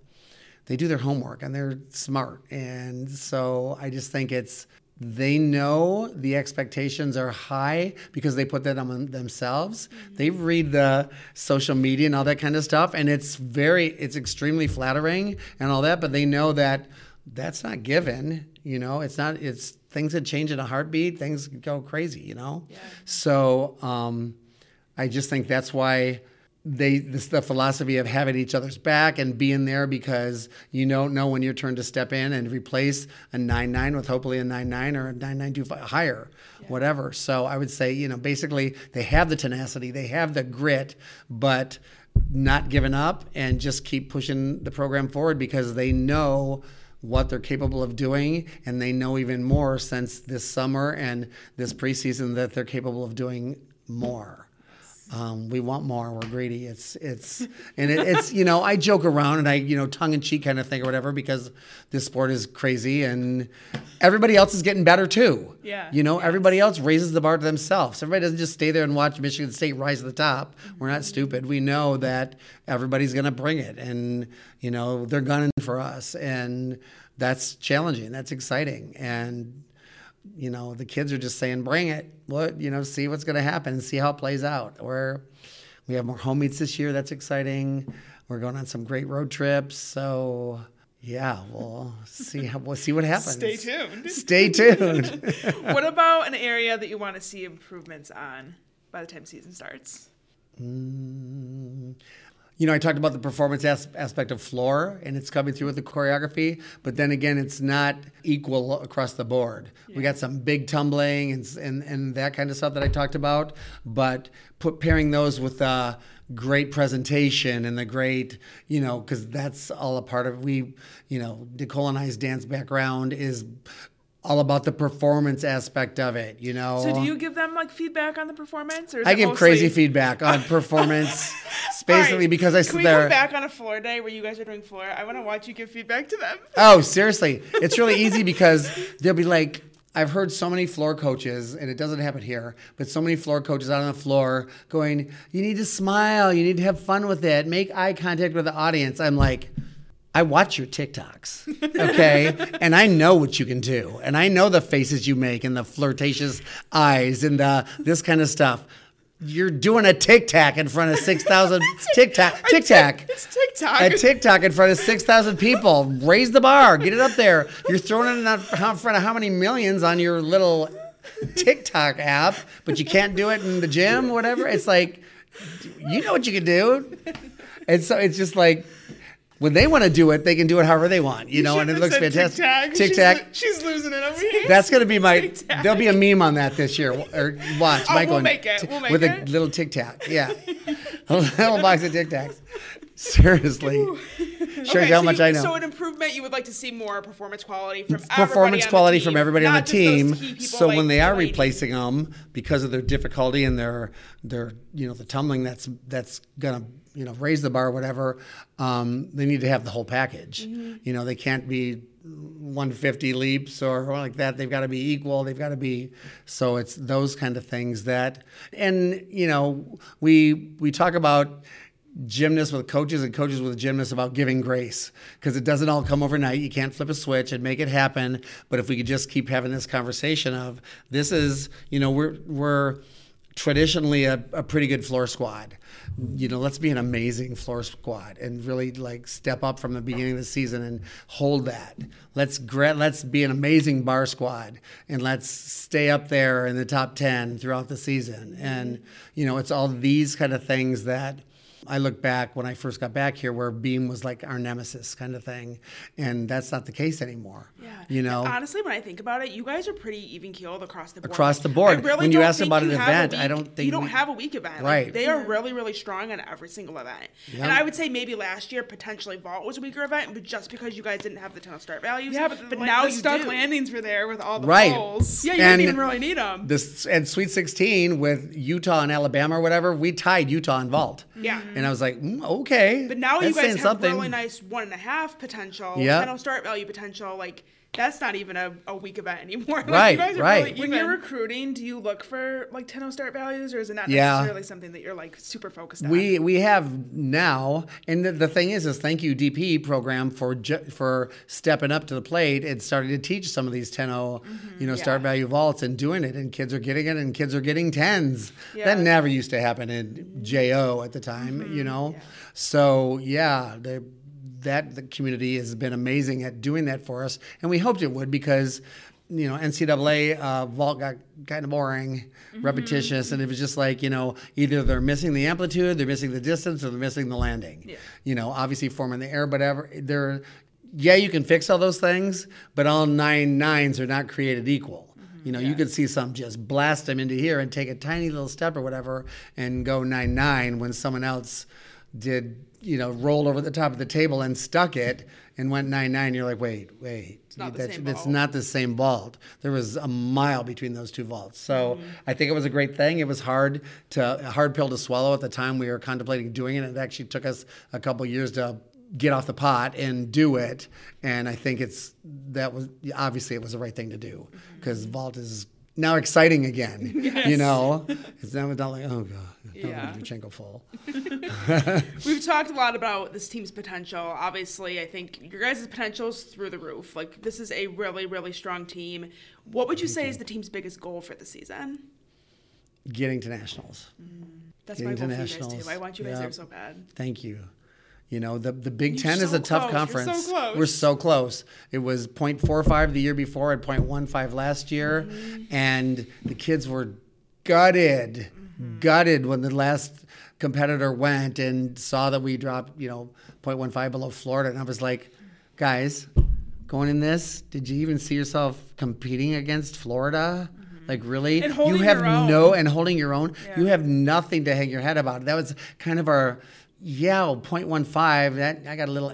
they do their homework and they're smart. And so I just think it's they know the expectations are high because they put that on themselves. They read the social media and all that kind of stuff and it's very it's extremely flattering and all that, but they know that that's not given, you know. It's not it's things that change in a heartbeat, things go crazy, you know. Yeah. So um I just think that's why they this the philosophy of having each other's back and being there because you don't know when your turn to step in and replace a nine nine with hopefully a nine nine or a nine nine two five higher, whatever. So I would say you know basically they have the tenacity, they have the grit, but not giving up and just keep pushing the program forward because they know what they're capable of doing and they know even more since this summer and this preseason that they're capable of doing more. Um, we want more. We're greedy. It's it's and it, it's you know I joke around and I you know tongue in cheek kind of thing or whatever because this sport is crazy and everybody else is getting better too. Yeah. You know everybody else raises the bar to themselves. Everybody doesn't just stay there and watch Michigan State rise to the top. We're not stupid. We know that everybody's going to bring it and you know they're gunning for us and that's challenging. That's exciting and you know, the kids are just saying, bring it. What, you know, see what's going to happen and see how it plays out. We're, we have more home meets this year. That's exciting. We're going on some great road trips. So, yeah, we'll see how, we'll see what happens. Stay tuned. Stay tuned. what about an area that you want to see improvements on by the time season starts? Mm, you know, I talked about the performance as- aspect of floor, and it's coming through with the choreography. But then again, it's not equal across the board. We got some big tumbling and, and and that kind of stuff that I talked about. But put pairing those with the great presentation and the great, you know, because that's all a part of we, you know, decolonized dance background is all about the performance aspect of it. You know, So do you give them like feedback on the performance, or I give mostly- crazy feedback on performance, All right, basically because I Can sit we there. come back on a floor day where you guys are doing floor? I want to watch you give feedback to them. Oh, seriously. It's really easy because they'll be like, I've heard so many floor coaches, and it doesn't happen here, but so many floor coaches out on the floor going, You need to smile, you need to have fun with it, make eye contact with the audience. I'm like, I watch your TikToks, okay? and I know what you can do. And I know the faces you make and the flirtatious eyes and the, this kind of stuff. You're doing a tic tac in front of 6,000 tic tac. Tic tac. It's TikTok. A TikTok in front of 6,000 people. Raise the bar. Get it up there. You're throwing it in front of how many millions on your little TikTok app, but you can't do it in the gym, or whatever. It's like, you know what you can do. And so it's just like, when they want to do it, they can do it however they want, you, know, and it looks fantastic. Tic Tac. lo- She's, losing it over here. That's gonna be my. Tic-tac. There'll be a meme on that this year. Or watch, Oh, Mike we'll make it. We'll make with it. a little tic tac. Yeah, a little box of tic tacs. Seriously, shows Okay, you how so much you- I know. So an improvement, you would like to see more performance quality from everybody performance quality team, from everybody on the not just those team. people So like when they are Delaney. replacing them because of their difficulty and their their you know the tumbling that's that's gonna you know raise the bar whatever, um, they need to have the whole package. Mm-hmm. You know they can't be 150 leaps or like that. They've got to be equal. They've got to be so it's those kind of things that and you know we we talk about gymnasts with coaches and coaches with gymnasts about giving grace because it doesn't all come overnight. You can't flip a switch and make it happen. But if we could just keep having this conversation of this is, you know, we're we're traditionally a, a pretty good floor squad. You know, let's be an amazing floor squad and really like step up from the beginning of the season and hold that. Let's let's be an amazing bar squad and let's stay up there in the top 10 throughout the season. And you know, it's all these kind of things that I look back when I first got back here where Beam was like our nemesis kind of thing. And that's not the case anymore. Yeah. You know? honestly, when I think about it, you guys are pretty even keeled across the board. Across the board. I really When you don't ask think about you an have a event, I weak- don't think you don't we- have a weak event. Like, Right. they are really, really strong on every single event. Yep. And I would say maybe last year potentially Vault was a weaker event, but just because you guys didn't have the ton of start values. Yeah, but, but like, now the you stuck landings were there with all the Right. poles. Yeah, you And- didn't even really need them. This and Sweet 16 with Utah and Alabama or whatever, we tied Utah and vault. Yeah. And I was like, mm, okay. But now you guys have something. really nice one and a half potential, Yeah. 10 start value potential. Like that's not even a, a weak event anymore. Like, Right, you guys are right. Really When you're recruiting, do you look for like 10 start values or is it not Yeah. necessarily something that you're like super focused on? We we have now, and the, the thing is, is thank you DP program for ju- for stepping up to the plate and starting to teach some of these 10 mm-hmm. you know, start value vaults and doing it, and kids are getting it, and kids are getting tens. Yeah. That never used to happen in JO at the time, you mm-hmm. know. So yeah, the, that the community has been amazing at doing that for us, and we hoped it would because. You know, NCAA uh, vault got kind of boring, repetitious, and it was just like you know, either they're missing the amplitude, they're missing the distance, or they're missing the landing. Yeah. You know, obviously forming the air, but ever they're yeah, you can fix all those things, but all nine nines are not created equal. You know, you could see some just blast them into here and take a tiny little step or whatever and go nine nine when someone else did, you know, rolled over the top of the table and stuck it and went nine nine. You're like, wait, wait, not that's, that's not the same vault. There was a mile between those two vaults. So I think it was a great thing. It was hard to a hard pill to swallow at the time we were contemplating doing it. It actually took us a couple years to get off the pot and do it. And I think it's that was obviously it was the right thing to do because vault is now exciting again. You know, it's now not like oh god, Yeah. Yurchenko full. We've talked a lot about this team's potential. Obviously, I think your guys' potential is through the roof. Like this is a really, really strong team. What would you say is the team's biggest goal for the season? Getting to nationals. Mm. That's Getting my goal for you guys too. I want you guys Yeah. there so bad. Thank you. You know, the the Big You're Ten is so a tough close. You're so conference. close. We're so close. It was 0.45 the year before and 0.15 last year, Mm-hmm. and the kids were gutted gutted when the last competitor went and saw that we dropped, you know, 0.15 below Florida. And I was like, guys, going in this, did you even see yourself competing against Florida? Like really, And holding you have your own. no and holding your own. Yeah. You have nothing to hang your head about. That was kind of our yeah, 0.15. That I got a little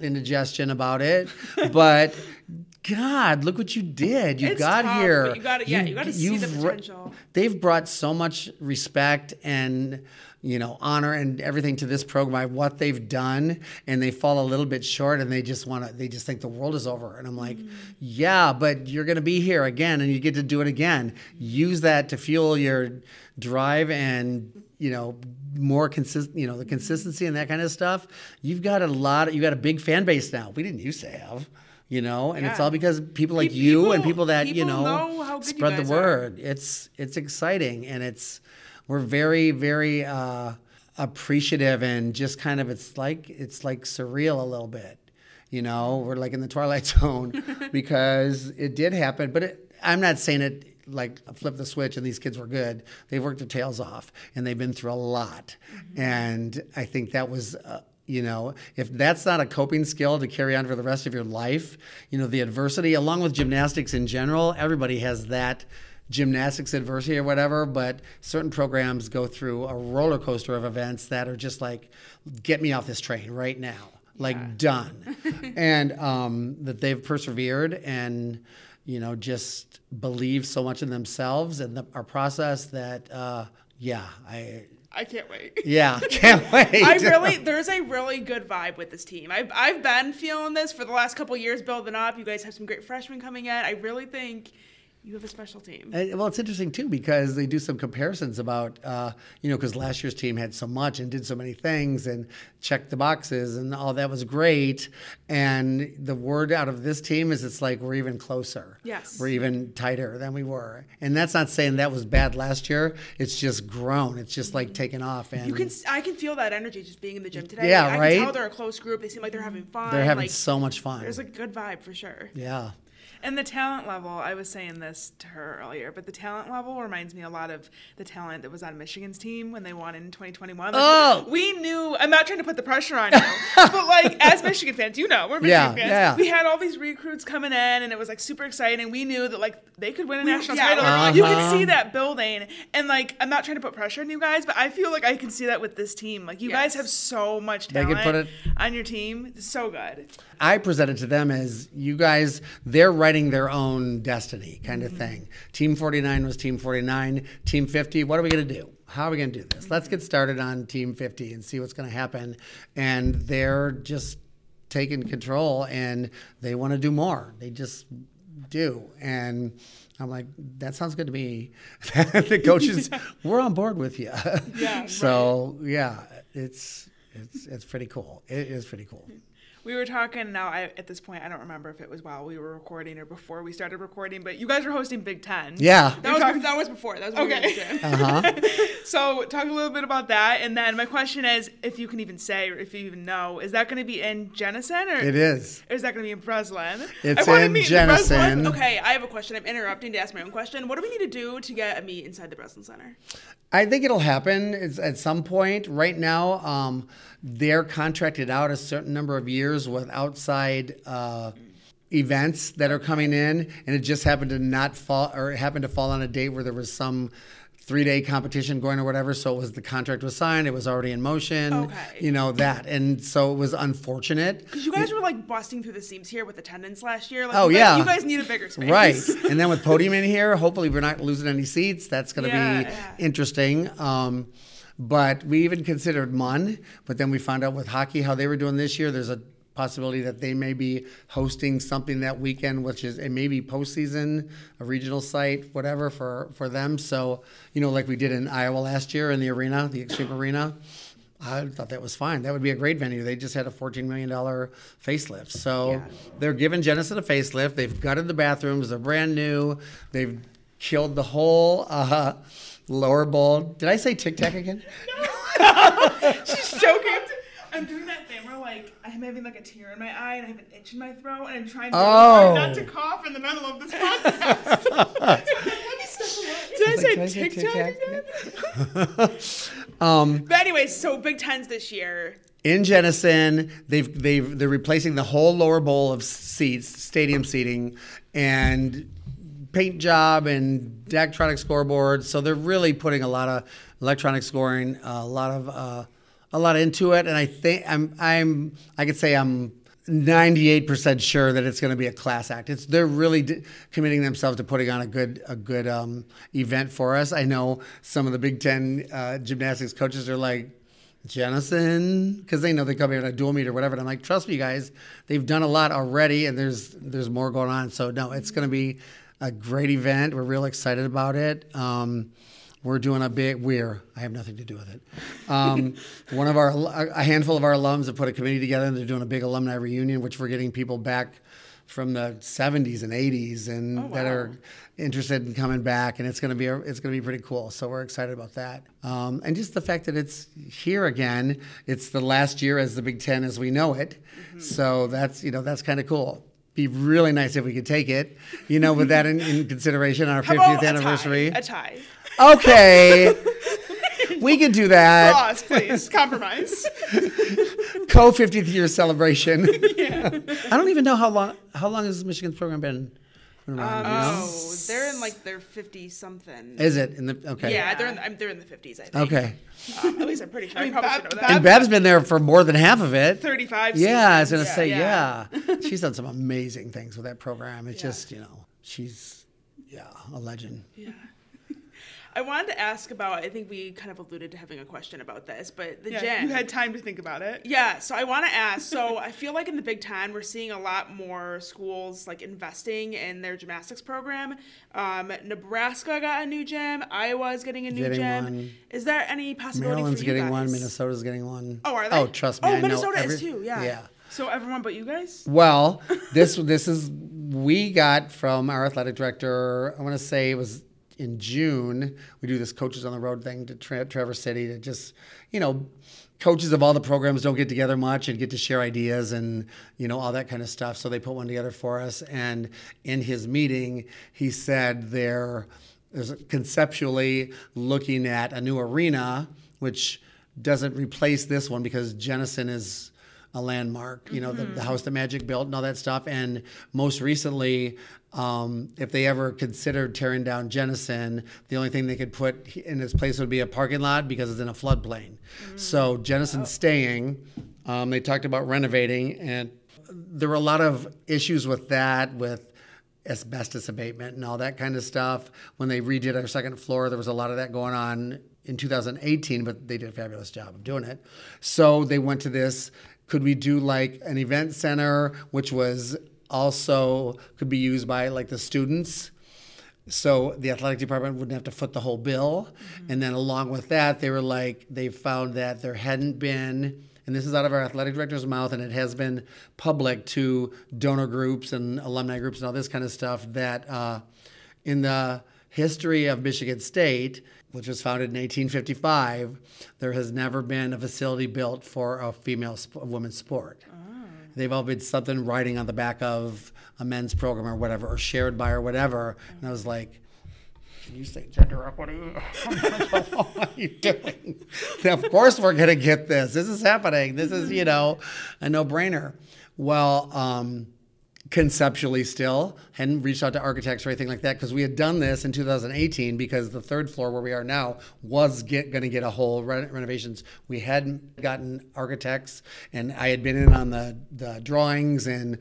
indigestion about it, but God, look what you did! You It's got tough, here. you gotta- yeah, you gotta see the potential. They've brought so much respect and you know honor and everything to this program by what they've done, and they fall a little bit short, and they just want to. They just think the world is over, and I'm like, Mm. yeah, but you're going to be here again, and you get to do it again. Use that to fuel your drive and you know more consistent you know the consistency and that kind of stuff you've got a lot you've got a big fan base now. We didn't used to have you know and it's all because people like Pe- you and people- people that you know, know you spread guys the are. word. It's it's exciting and it's we're very very uh appreciative and just kind of it's like it's like surreal a little bit you know? We're like in the twilight zone because it did happen but it, i'm not saying it like flip the switch and these kids were good they've worked their tails off and they've been through a lot. And i think that was uh, you know if that's not a coping skill to carry on for the rest of your life you know the adversity along with gymnastics in general everybody has that gymnastics adversity or whatever, but certain programs go through a roller coaster of events that are just like, get me off this train right now, like done. and um, that they've persevered and, you know, just believe so much in themselves and the, our process that, uh, yeah, I, I can't wait. yeah, can't wait. I really, there's a really good vibe with this team. I've, I've been feeling this for the last couple years building up. You guys have some great freshmen coming in. I really think you have a special team. Uh, Well, it's interesting too because they do some comparisons about, uh, you know, because last year's team had so much and did so many things and checked the boxes and all that was great. And the word out of this team is it's like we're even closer. Yes. We're even tighter than we were. And that's not saying that was bad last year. It's just grown. It's just like taken off. And You can, I can feel that energy just being in the gym today. Yeah, I right? can tell they're a close group. They seem like they're having fun. they're having like, so much fun. There's a good vibe for sure. yeah. And the talent level, I was saying this to her earlier, but the talent level reminds me a lot of the talent that was on Michigan's team when they won in 2021. Like, Oh! We knew, I'm not trying to put the pressure on you, but like as Michigan fans, you know, we're Michigan Yeah, fans. yeah. We had all these recruits coming in and it was like super exciting. We knew that like they could win a We- national yeah, title. You Uh-huh. could see that building. And like, I'm not trying to put pressure on you guys, but I feel like I can see that with this team. Like, you guys have so much They talent could put it- on your team. It's so good. I presented to them as you guys, they're writing their own destiny kind of mm-hmm. thing. Team 49 was Team 49. Team 50, what are we going to do? How are we going to do this? Mm-hmm. Let's get started on Team 50 and see what's going to happen. And they're just taking control and they want to do more. They just do. And I'm like, that sounds good to me. the coaches, we're on board with you. Yeah, so, yeah, it's. It's, it's pretty cool. It is pretty cool. We were talking now. I, at this point, I don't remember if it was while we were recording or before we started recording, but you guys were hosting Big Ten. Yeah. That was, talking- that was before. That was when we Okay. in the gym. Uh-huh. So talk a little bit about that, and then my question is, if you can even say or if you even know, is that going to be in Jenison or It is. or is that going to be in Breslin? It's I wanna in meet the Breslin- Jenison. Okay, I have a question. I'm interrupting to ask my own question. What do we need to do to get a meet inside the Breslin Center? I think it'll happen it's at some point. Right now, um, they're contracted out a certain number of years with outside uh, events that are coming in, and it just happened to not fall or it happened to fall on a date where there was some three day competition going or whatever. So it was the contract was signed, it was already in motion. Okay. You know that, and so it was unfortunate. Because you guys were like busting through the seams here with attendance last year. Like, Oh, you guys- yeah. you guys need a bigger space. Right. and then with podium in here, hopefully we're not losing any seats. That's going to Yeah, be yeah. interesting. Um, but we even considered Munn, but then we found out with hockey how they were doing this year. There's a possibility that they may be hosting something that weekend, which is it may be postseason, a regional site, whatever for for them. So you know, like we did in Iowa last year in the arena, the Xtream Arena. I thought that was fine. That would be a great venue. They just had a $14 million facelift. So Yeah. they're giving Jenison a facelift. They've gutted the bathrooms. They're brand new. They've killed the whole uh, lower bowl. Did I say Tic Tac again? no. She's joking. I'm doing that thing where like I'm having like a tear in my eye and I have an itch in my throat and I'm trying to Oh. not to cough in the middle of this podcast. Let me stop Did I was say like, I TikTok tic-tac? again? um, But anyways, so Big Ten's this year. in Jenison, they've they've they're replacing the whole lower bowl of seats, stadium seating, and paint job and electronic scoreboard. So they're really putting a lot of electronic scoring, a lot of uh, a lot into it. And I think I'm I'm I could say I'm. 98% sure that it's going to be a class act. It's they're really d- committing themselves to putting on a good a good um, event for us. I know some of the Big Ten uh, gymnastics coaches are like, Jenison, because they know they come here on a dual meet or whatever. And I'm like, trust me, guys, they've done a lot already, and there's there's more going on. So no, it's going to be a great event. We're real excited about it. Um, we're doing a big. We're. I have nothing to do with it. Um, one of our a handful of our alums have put a committee together, and they're doing a big alumni reunion, which we're getting people back from the 70s and 80s and that are interested in coming back and it's going to be a, it's going to be pretty cool so we're excited about that um, and just the fact that it's here again it's the last year as the big ten as we know it so that's you know that's kind of cool be really nice if we could take it you know with that in, in consideration on our How 50th about anniversary A tie. A tie. okay we can do that Ross, please compromise. co 50th year celebration Yeah. i don't even know how long how long has michigan's program been been around, you know? oh, they're in like their fifty something. Is it in the okay? Yeah, they're in. I'm, they're in the fifties. I think. Okay. Uh, at least I'm pretty sure. I, mean, probably Bev- should know Bev- that. And Bev's been there for more than half of it. Thirty-five. Yeah, I was gonna say yeah. yeah. She's done some amazing things with that program. It's just you know she's yeah a legend. I wanted to ask about. I think we kind of alluded to having a question about this, but the Yeah, gym. you had time to think about it. Yeah, so I want to ask. So I feel like in the Big Ten, we're seeing a lot more schools like investing in their gymnastics program. Um, Nebraska got a new gym. Iowa is getting a new Getting gym. one. Is there any possibility Maryland's for you getting one. Minnesota's getting one. Oh, are they? Oh, trust me. Oh, I know Minnesota is too, yeah. Yeah. So everyone but you guys? Well, this this is we got from our athletic director. I want to say it was in June. We do this coaches on the road thing to tra- Traverse City to just you know. Coaches of all the programs don't get together much and get to share ideas and you know all that kind of stuff. So they put one together for us. And in his meeting, he said they're there's conceptually looking at a new arena, which doesn't replace this one because Jenison is a landmark, you know, the, the mm-hmm. house that Magic built and all that stuff. And most recently, um, if they ever considered tearing down Jenison, the only thing they could put in its place would be a parking lot because it's in a floodplain. So Jenison's staying. Um, they talked about renovating, and there were a lot of issues with that, with asbestos abatement and all that kind of stuff. When they redid our second floor, there was a lot of that going on in 2018, but they did a fabulous job of doing it. So they went to this. Could we do like an event center, which was also could be used by like the students? So the athletic department wouldn't have to foot the whole bill. And then along with that, they were like, they found that there hadn't been, and this is out of our athletic director's mouth, and it has been public to donor groups and alumni groups and all this kind of stuff, that uh, in the history of Michigan State, which was founded in 1855, there has never been a facility built for a female, sp- women's sport. They've all been something writing on the back of a men's program or whatever, or shared by or whatever. And I was like, can you say gender equity? what are you doing? of course we're going to get this. This is happening. This is, you know, a no brainer. Well, um, conceptually still hadn't reached out to architects or anything like that because we had done this in 2018 because the third floor where we are now was going to get a whole re- renovations. We hadn't gotten architects and i had been in on the, the drawings and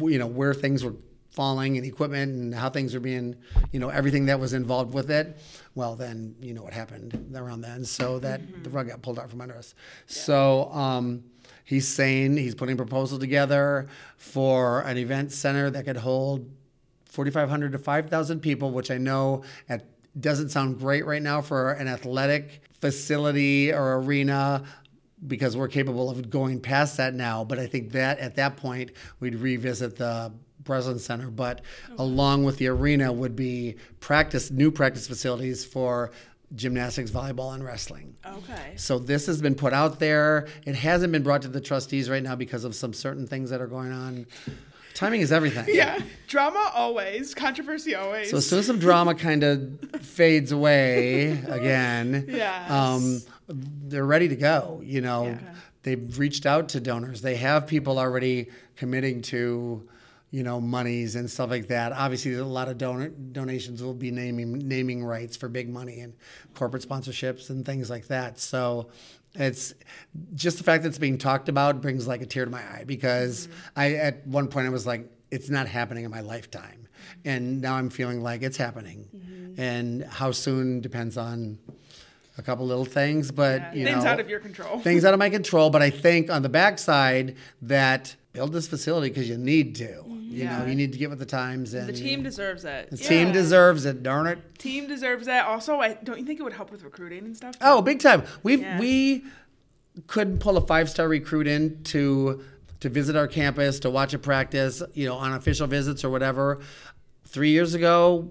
you know where things were falling and equipment and how things are being you know everything that was involved with it. Well then you know what happened around then. So that the rug got pulled out from under us. So um He's saying he's putting a proposal together for an event center that could hold 4,500 to 5,000 people, which I know at, doesn't sound great right now for an athletic facility or arena because we're capable of going past that now. But I think that at that point, we'd revisit the Breslin Center. But along with the arena would be practice, new practice facilities for gymnastics, volleyball, and wrestling. Okay. So this has been put out there. It hasn't been brought to the trustees right now because of some certain things that are going on. timing is everything. Yeah. Drama always, controversy always. So as soon as some drama kind of fades away again, Yes. um, they're ready to go. You know, they've reached out to donors. They have people already committing to, you know, monies and stuff like that. Obviously, a lot of don- donations will be naming naming rights for big money and corporate sponsorships and things like that. So. It's just the fact that it's being talked about brings like a tear to my eye because I at one point I was like, it's not happening in my lifetime, and now I'm feeling like it's happening, mm-hmm. and how soon depends on a couple little things, but you Things know, out of your control. things out of my control. But I think on the backside that build this facility because you need to. Mm-hmm. You know, you need to get with the times, and the team deserves it. the team deserves it. Darn it! Team deserves it. Also, I don't you think it would help with recruiting and stuff? Oh, big time. We Yeah. we could pull a five star recruit in to to visit our campus to watch a practice, you know, on official visits or whatever. Three years ago,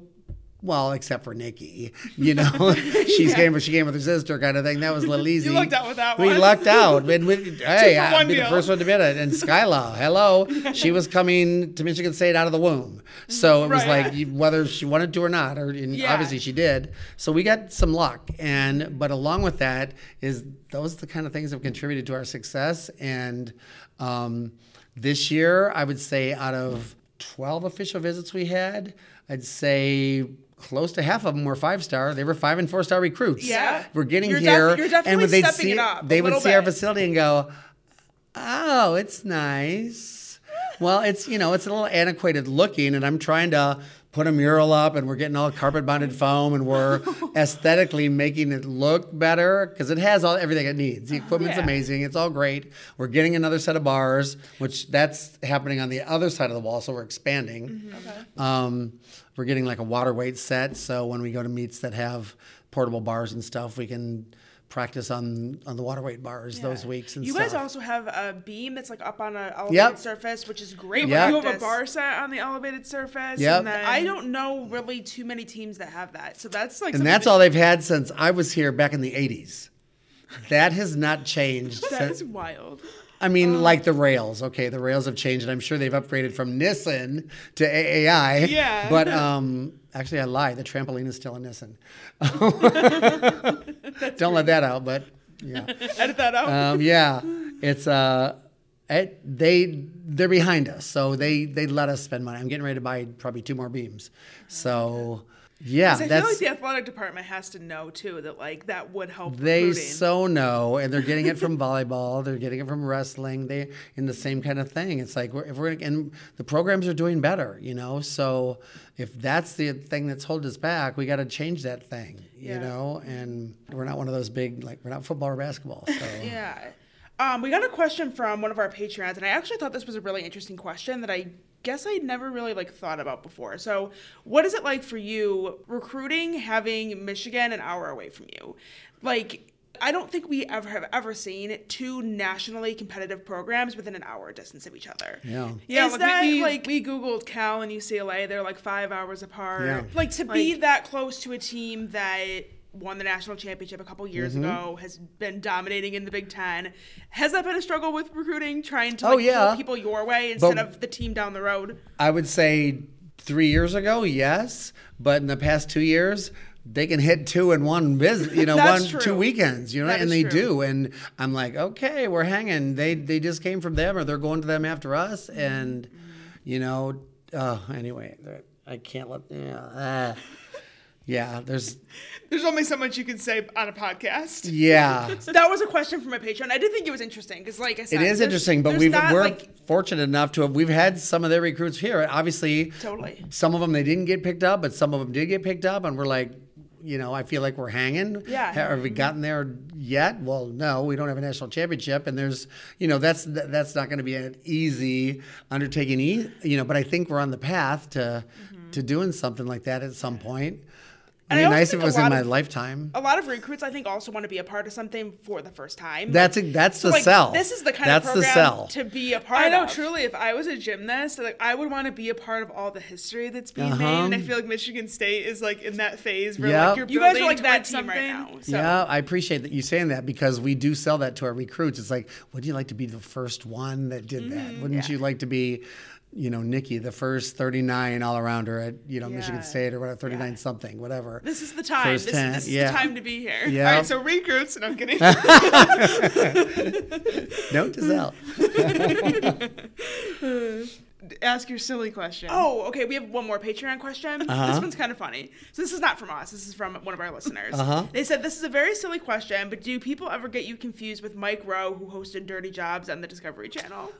well, except for Nikki, you know, she's came she came with her sister kind of thing. That was a little easy. lucked out with that we one. lucked out. And we- hey, one be the deal. first one to admit it. And Skyla, hello, she was coming to Michigan State out of the womb, so it was Right. like whether she wanted to or not, or Yeah. obviously she did. So we got some luck, and but along with that is those are the kind of things that have contributed to our success. And um, this year, I would say out of twelve official visits we had, I'd say. Close to half of them were five star. They were five and four star recruits. Yeah. we're getting You're def- here, you're definitely and when they'd stepping see it up they would see our facility and go, "Oh, it's nice." Well, it's you know it's a little antiquated looking, and I'm trying to put a mural up, and we're getting all carpet bonded foam, and we're aesthetically making it look better because it has all everything it needs. The equipment's Yeah. amazing; it's all great. We're getting another set of bars, which that's happening on the other side of the wall, so we're expanding. Um, we're getting like a water weight set, so when we go to meets that have portable bars and stuff, we can practice on on the water weight bars those weeks and you stuff. guys also have a beam that's like up on an elevated Yep. surface, which is great. Yep. You You have a bar set on the elevated surface. Yep. And then, I don't know really too many teams that have that, so that's like and that's that- all they've had since I was here back in the 80s. That has not changed. that is wild. I mean, like the rails. Okay, the rails have changed, and I'm sure they've upgraded from Nissen to AAI. Yeah. But um, actually, I lied. The trampoline is still a Nissen. Don't let that out. But yeah, Edit that out. um, yeah, it's uh, it, they they're behind us, so they they let us spend money. I'm getting ready to buy probably two more beams. So yeah, I feel like the athletic department has to know too that like that would help. They recruiting. so know, and they're getting it from volleyball. They're getting it from wrestling. They in the same kind of thing. It's like we're, if we're and the programs are doing better, you know. So if that's the thing that's holding us back, we got to change that thing, you know. And we're not one of those big like we're not football or basketball. So Yeah. Um, we got a question from one of our patrons, and I actually thought this was a really interesting question that I guess I'd never really like thought about before. So, what is it like for you recruiting having Michigan an hour away from you? Like, I don't think we ever have ever seen two nationally competitive programs within an hour distance of each other. yeah. Yeah, Is like, that, we, we, like- we googled Cal and UCLA. They're like five hours apart. Yeah. Like to be that close to a team that won the national championship a couple years Mm-hmm. ago, has been dominating in the Big Ten. Has that been a struggle with recruiting, trying to Oh, like, yeah. pull people your way instead But- of the team down the road? I would say three years ago, yes, but in the past two years. They can hit two in one visit, you know, one true. two weekends, you know, That and they true. do. And I'm like, okay, we're hanging. They they just came from them, or they're going to them after us, and you know, uh, anyway, I can't let. Yeah, uh, yeah. There's There's only so much you can say on a podcast. yeah. So that was a question from a patron. I did think it was interesting because, like I said, It is interesting, but we've we're like, fortunate enough to have we've had some of their recruits here. Obviously, Totally. some of them they didn't get picked up, but some of them did get picked up, and we're like, you know, I feel like we're hanging. Yeah. Have we gotten there yet? Well, no, we don't have a national championship, and there's, you know, that's that's not going to be an easy undertaking, you know. But I think we're on the path to mm-hmm. to doing something like that at some point. And It'd I be nice if it was in lot my of- lifetime. a lot of recruits, I think, also want to be a part of something for the first time. That's Like, a, that's so, the like, sell. This is the kind that's of the program sell. to be a part I know of. truly if I was a gymnast, like I would want to be a part of all the history that's being made. Uh-huh. And I feel like Michigan State is like in that phase where Yep. like you're You guys are building like that towards team right now. So. Yeah, I appreciate that you saying that because we do sell that to our recruits. It's like, would you like to be the first one that did that? Wouldn't Mm-hmm. yeah. you like to be, you know, Nikki, the first 39 all arounder at, you know, Yeah. Michigan State or whatever, 39 Yeah. something, whatever. This is the time. First This, 10, this is yeah. the time to be here. Yeah. All right, so recruits. No, I'm kidding. Note to self. Ask your silly question. Oh, okay. We have one more Patreon question. This Uh-huh. one's kind of funny. So this is not from us. This is from one of our listeners. Uh-huh. They said this is a very silly question, but do people ever get you confused with Mike Rowe, who hosted Dirty Jobs on the Discovery Channel?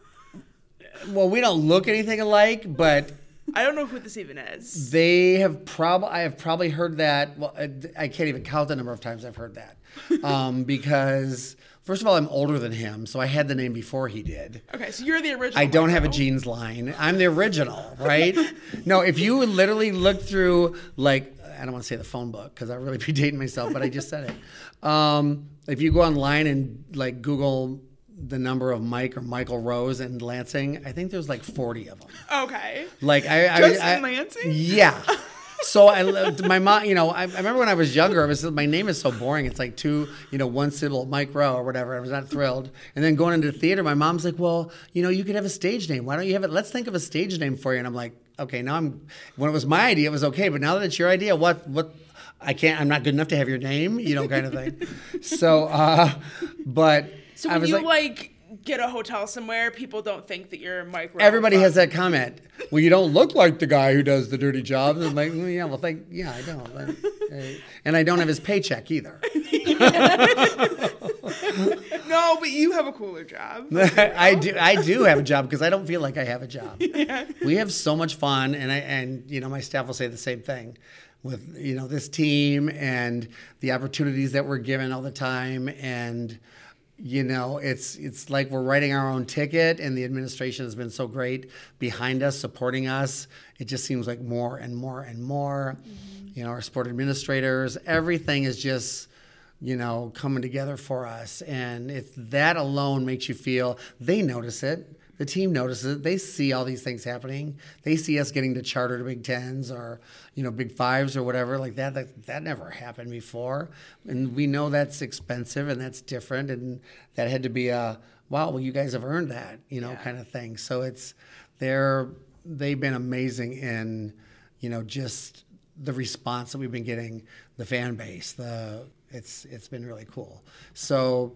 Well, we don't look anything alike, but I don't know who this even is. they have probably, I have probably heard that. Well, I, I can't even count the number of times I've heard that. Um, because, first of all, I'm older than him, so I had the name before he did. Okay, so you're the original. I don't have a jeans line. I'm the original, right? no, if you literally look through, like, I don't want to say the phone book because I really be dating myself, but I just said it. Um, if you go online and like Google the number of Mike or Michael Rowes in Lansing, I think there's like 40 of them. Okay. Like I, I, Just I in Lansing? Yeah. So I, loved- my mom, you know, I, I remember when I was younger, I was my name is so boring. It's like two, you know, one syllable, Mike Rowe or whatever. I was not thrilled. And then going into the theater, my mom's like, "Well, you know, you could have a stage name. Why don't you have it? Let's think of a stage name for you." And I'm like, "Okay, now I'm." When it was my idea, it was okay, but now that it's your idea, what what? I can't. I'm not good enough to have your name, you know, kind of thing. so, uh, but So when you like, like, get a hotel somewhere, people don't think that you're Mike Rowe. Everybody from- has that comment. Well, you don't look like the guy who does the dirty jobs. I'm like, well, yeah, well, thank, yeah, I don't. But, uh, and I don't have his paycheck either. No, but you have a cooler job. I do. I do have a job because I don't feel like I have a job. We have so much fun, and I and you know my staff will say the same thing with you know this team and the opportunities that we're given all the time and you know it's it's like we're writing our own ticket and the administration has been so great behind us supporting us. It just seems like more and more and more mm-hmm. you know our sport administrators everything is just you know coming together for us. And if that alone makes you feel they notice it the team notices it. They see all these things happening. They see us getting to charter to big tens or you know big fives or whatever like that. That, that never happened before. And we know that's expensive and that's different and that had to be a wow well you guys have earned that you know kind of thing. So it's they're they've been amazing in you know just the response that we've been getting, the fan base, the it's it's been really cool. So,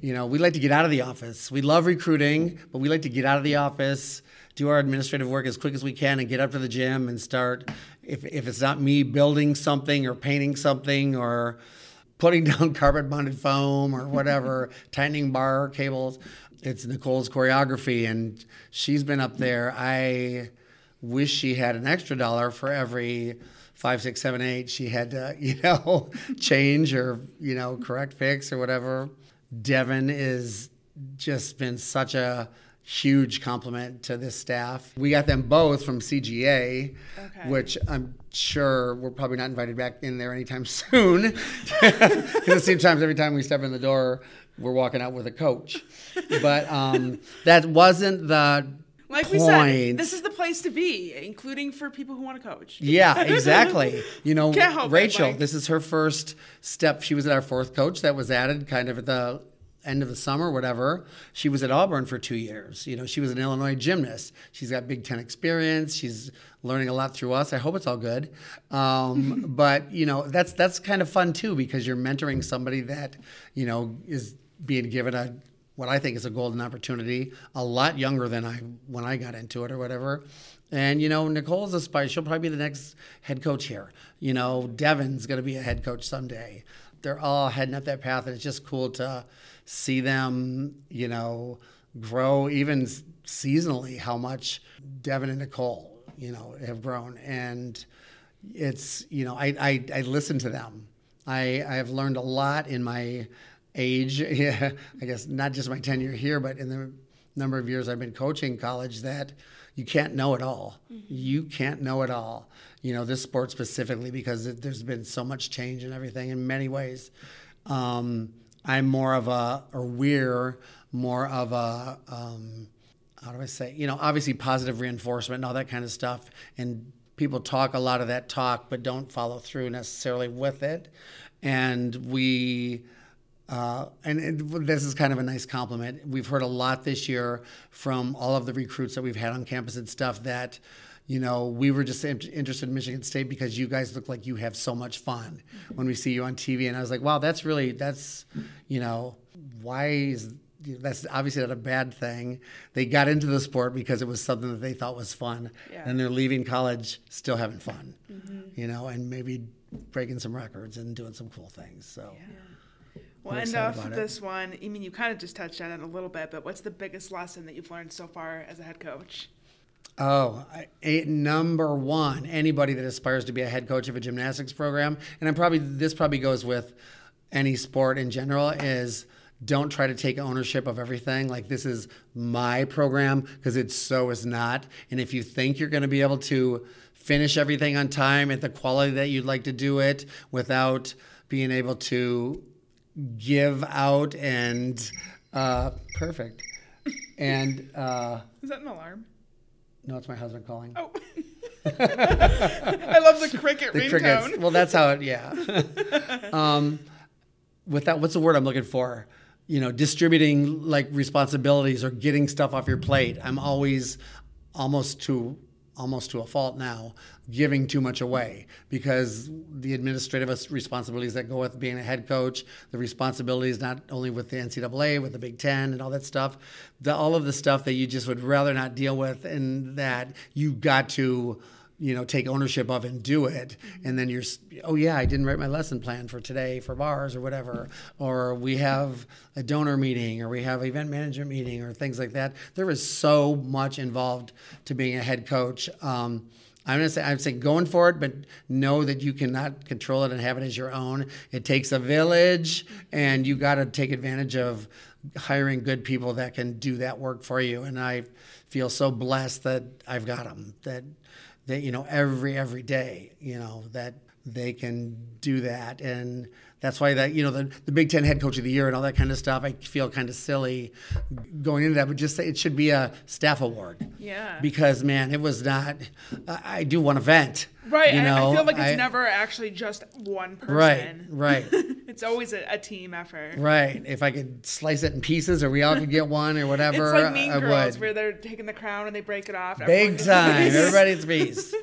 you know, we like to get out of the office. We love recruiting, but we like to get out of the office, do our administrative work as quick as we can, and get up to the gym and start. If if it's not me building something or painting something or putting down carpet bonded foam or whatever, tightening bar cables, it's Nicole's choreography, and she's been up there. I wish she had an extra dollar for every five, six, seven, eight she had to, you know, change or, you know, correct fix or whatever. Devin is just been such a huge compliment to this staff. We got them both from CGA, Okay. which I'm sure we're probably not invited back in there anytime soon. Because it seems times every time we step in the door, we're walking out with a coach. But um, that wasn't the Like we said, this is the place to be, including for people who want to coach. Yeah, exactly. You know, Can't it, Rachel, this is her first step. She was at our fourth coach that was added kind of at the end of the summer, whatever. She was at Auburn for two years. You know, she was an Illinois gymnast. She's got Big Ten experience. She's learning a lot through us. I hope it's all good. Um, but you know, that's that's kind of fun too because you're mentoring somebody that you know is being given a what I think is a golden opportunity, a lot younger than I when I got into it or whatever. And you know, Nicole's a spy. She'll probably be the next head coach here. You know, Devin's going to be a head coach someday. They're all heading up that path, and it's just cool to see them. You know, grow even seasonally. How much Devin and Nicole, you know, have grown, and it's you know, I I, I listen to them. I I have learned a lot in my age. Yeah, I guess not just my tenure here, but in the number of years I've been coaching college that you can't know it all. You can't know it all. You know, this sport specifically because it, there's been so much change and everything in many ways. Um, I'm more of a, or we're more of a, um, how do I say, you know, obviously positive reinforcement and all that kind of stuff. And people talk a lot of that talk, but don't follow through necessarily with it. And we, uh, and it, this is kind of a nice compliment. We've heard a lot this year from all of the recruits that we've had on campus and stuff that, you know, we were just interested in Michigan State because you guys look like you have so much fun when we see you on TV. And I was like, wow, that's really, that's, you know, why is that's obviously not a bad thing. They got into the sport because it was something that they thought was fun, Yeah. and they're leaving college still having fun, Mm-hmm. you know, and maybe breaking some records and doing some cool things. So. Well, end off this one. I mean, you kind of just touched on it a little bit, but what's the biggest lesson that you've learned so far as a head coach? Oh, number one, anybody that aspires to be a head coach of a gymnastics program, and I'm probably this probably goes with any sport in general, is don't try to take ownership of everything. Like this is my program because it so is not. And if you think you're going to be able to finish everything on time at the quality that you'd like to do it without being able to give out and uh, perfect and. Uh, Is that an alarm? no, it's my husband calling. Oh. I love the cricket the ringtone. Well, that's how it. Yeah. um, with that, what's the word I'm looking for? You know, distributing like responsibilities or getting stuff off your plate. I'm always almost to almost to a fault now giving too much away because the administrative responsibilities that go with being a head coach, the responsibilities not only with the NCAA, with the Big Ten, and all that stuff, the, all of the stuff that you just would rather not deal with, and that you got to you know take ownership of and do it. And then you're oh yeah i didn't write my lesson plan for today for bars or whatever. Or we have a donor meeting or we have event management meeting or things like that. There is so much involved to being a head coach. Um, I'm gonna say I'm saying going for it, but know that you cannot control it and have it as your own. It takes a village, and you got to take advantage of hiring good people that can do that work for you. And I feel so blessed that I've got them. That that you know every every day, you know that they can do that and that's why that you know the, the big ten head coach of the year and all that kind of stuff i feel kind of silly going into that but just say it should be a staff award Yeah. because man it was not i, I do one event Right. you know I feel like it's I- never actually just one person. right right it's always a, a team effort. right if i could slice it in pieces or we all could get one or whatever It's like Mean i Girls, would where they're taking the crown and they break it off. big Everyone gets a time everybody's piece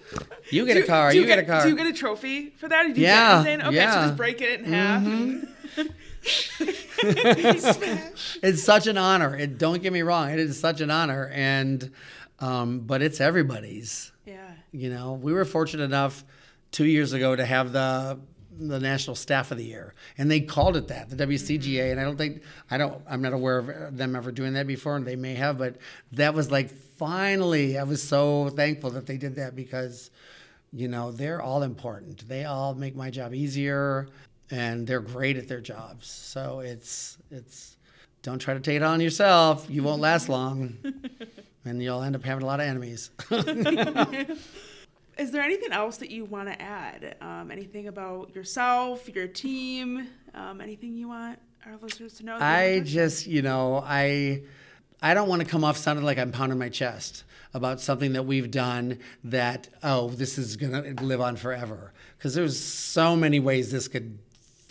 you get Do- a car do you, get, a car Do you get a trophy for that? Do you Yeah, get? Okay, yeah. so just break it in half. it's such an honor. It, don't get me wrong, it is such an honor, and um, but it's everybody's. You know, we were fortunate enough two years ago to have the the National Staff of the Year, and they called it that, the WCGA. Mm-hmm. And I don't think I don't I'm not aware of them ever doing that before, and they may have, but that was like finally. I was so thankful that they did that because, you know, they're all important. They all make my job easier, and they're great at their jobs. So it's it's don't try to take it on yourself. You won't last long. And you'll end up having a lot of enemies. Is there anything else that you want to add? Um, anything about yourself, your team? Um, anything you want our listeners to know? I haven't touched on? just, you know, I I don't want to come off sounding like I'm pounding my chest about something that we've done that oh, this is going to live on forever because there's so many ways this could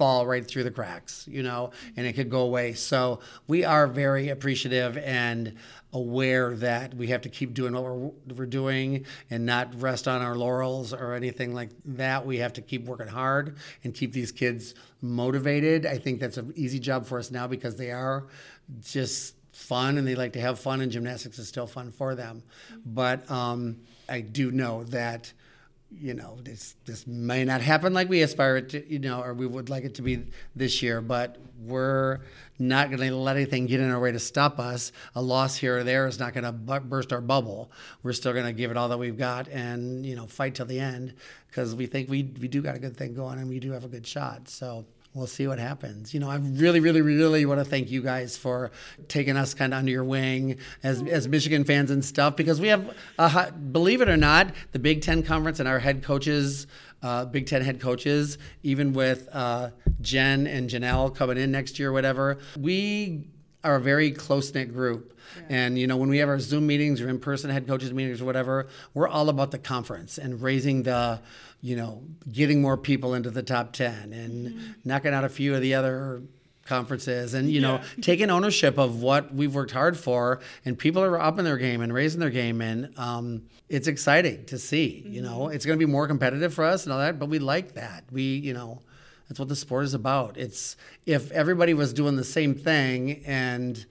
fall right through the cracks, you know, and it could go away. So we are very appreciative and aware that we have to keep doing what we're, we're doing and not rest on our laurels or anything like that. We have to keep working hard and keep these kids motivated. I think that's an easy job for us now because they are just fun and they like to have fun and gymnastics is still fun for them. But um, I do know that you know this this may not happen like we aspire it to you know or we would like it to be this year but we're not going to let anything get in our way to stop us. A loss here or there is not going to bu- burst our bubble. We're still going to give it all that we've got and you know fight till the end because we think we we do got a good thing going and we do have a good shot. So we'll see what happens. You know, I really, really, really want to thank you guys for taking us kind of under your wing as, as Michigan fans and stuff because we have, a, believe it or not, the Big Ten Conference and our head coaches, uh, Big Ten head coaches, even with uh, Jen and Janelle coming in next year or whatever, we are a very close knit group. And you know, when we have our Zoom meetings or in person head coaches meetings or whatever, we're all about the conference and raising the, you know, getting more people into the top ten and knocking out a few of the other conferences and you know taking ownership of what we've worked hard for and people are up in their game and raising their game and um, it's exciting to see you know? Mm-hmm. it's going to be more competitive for us and all that but we like that. We you know that's what the sport is about. It's if everybody was doing the same thing and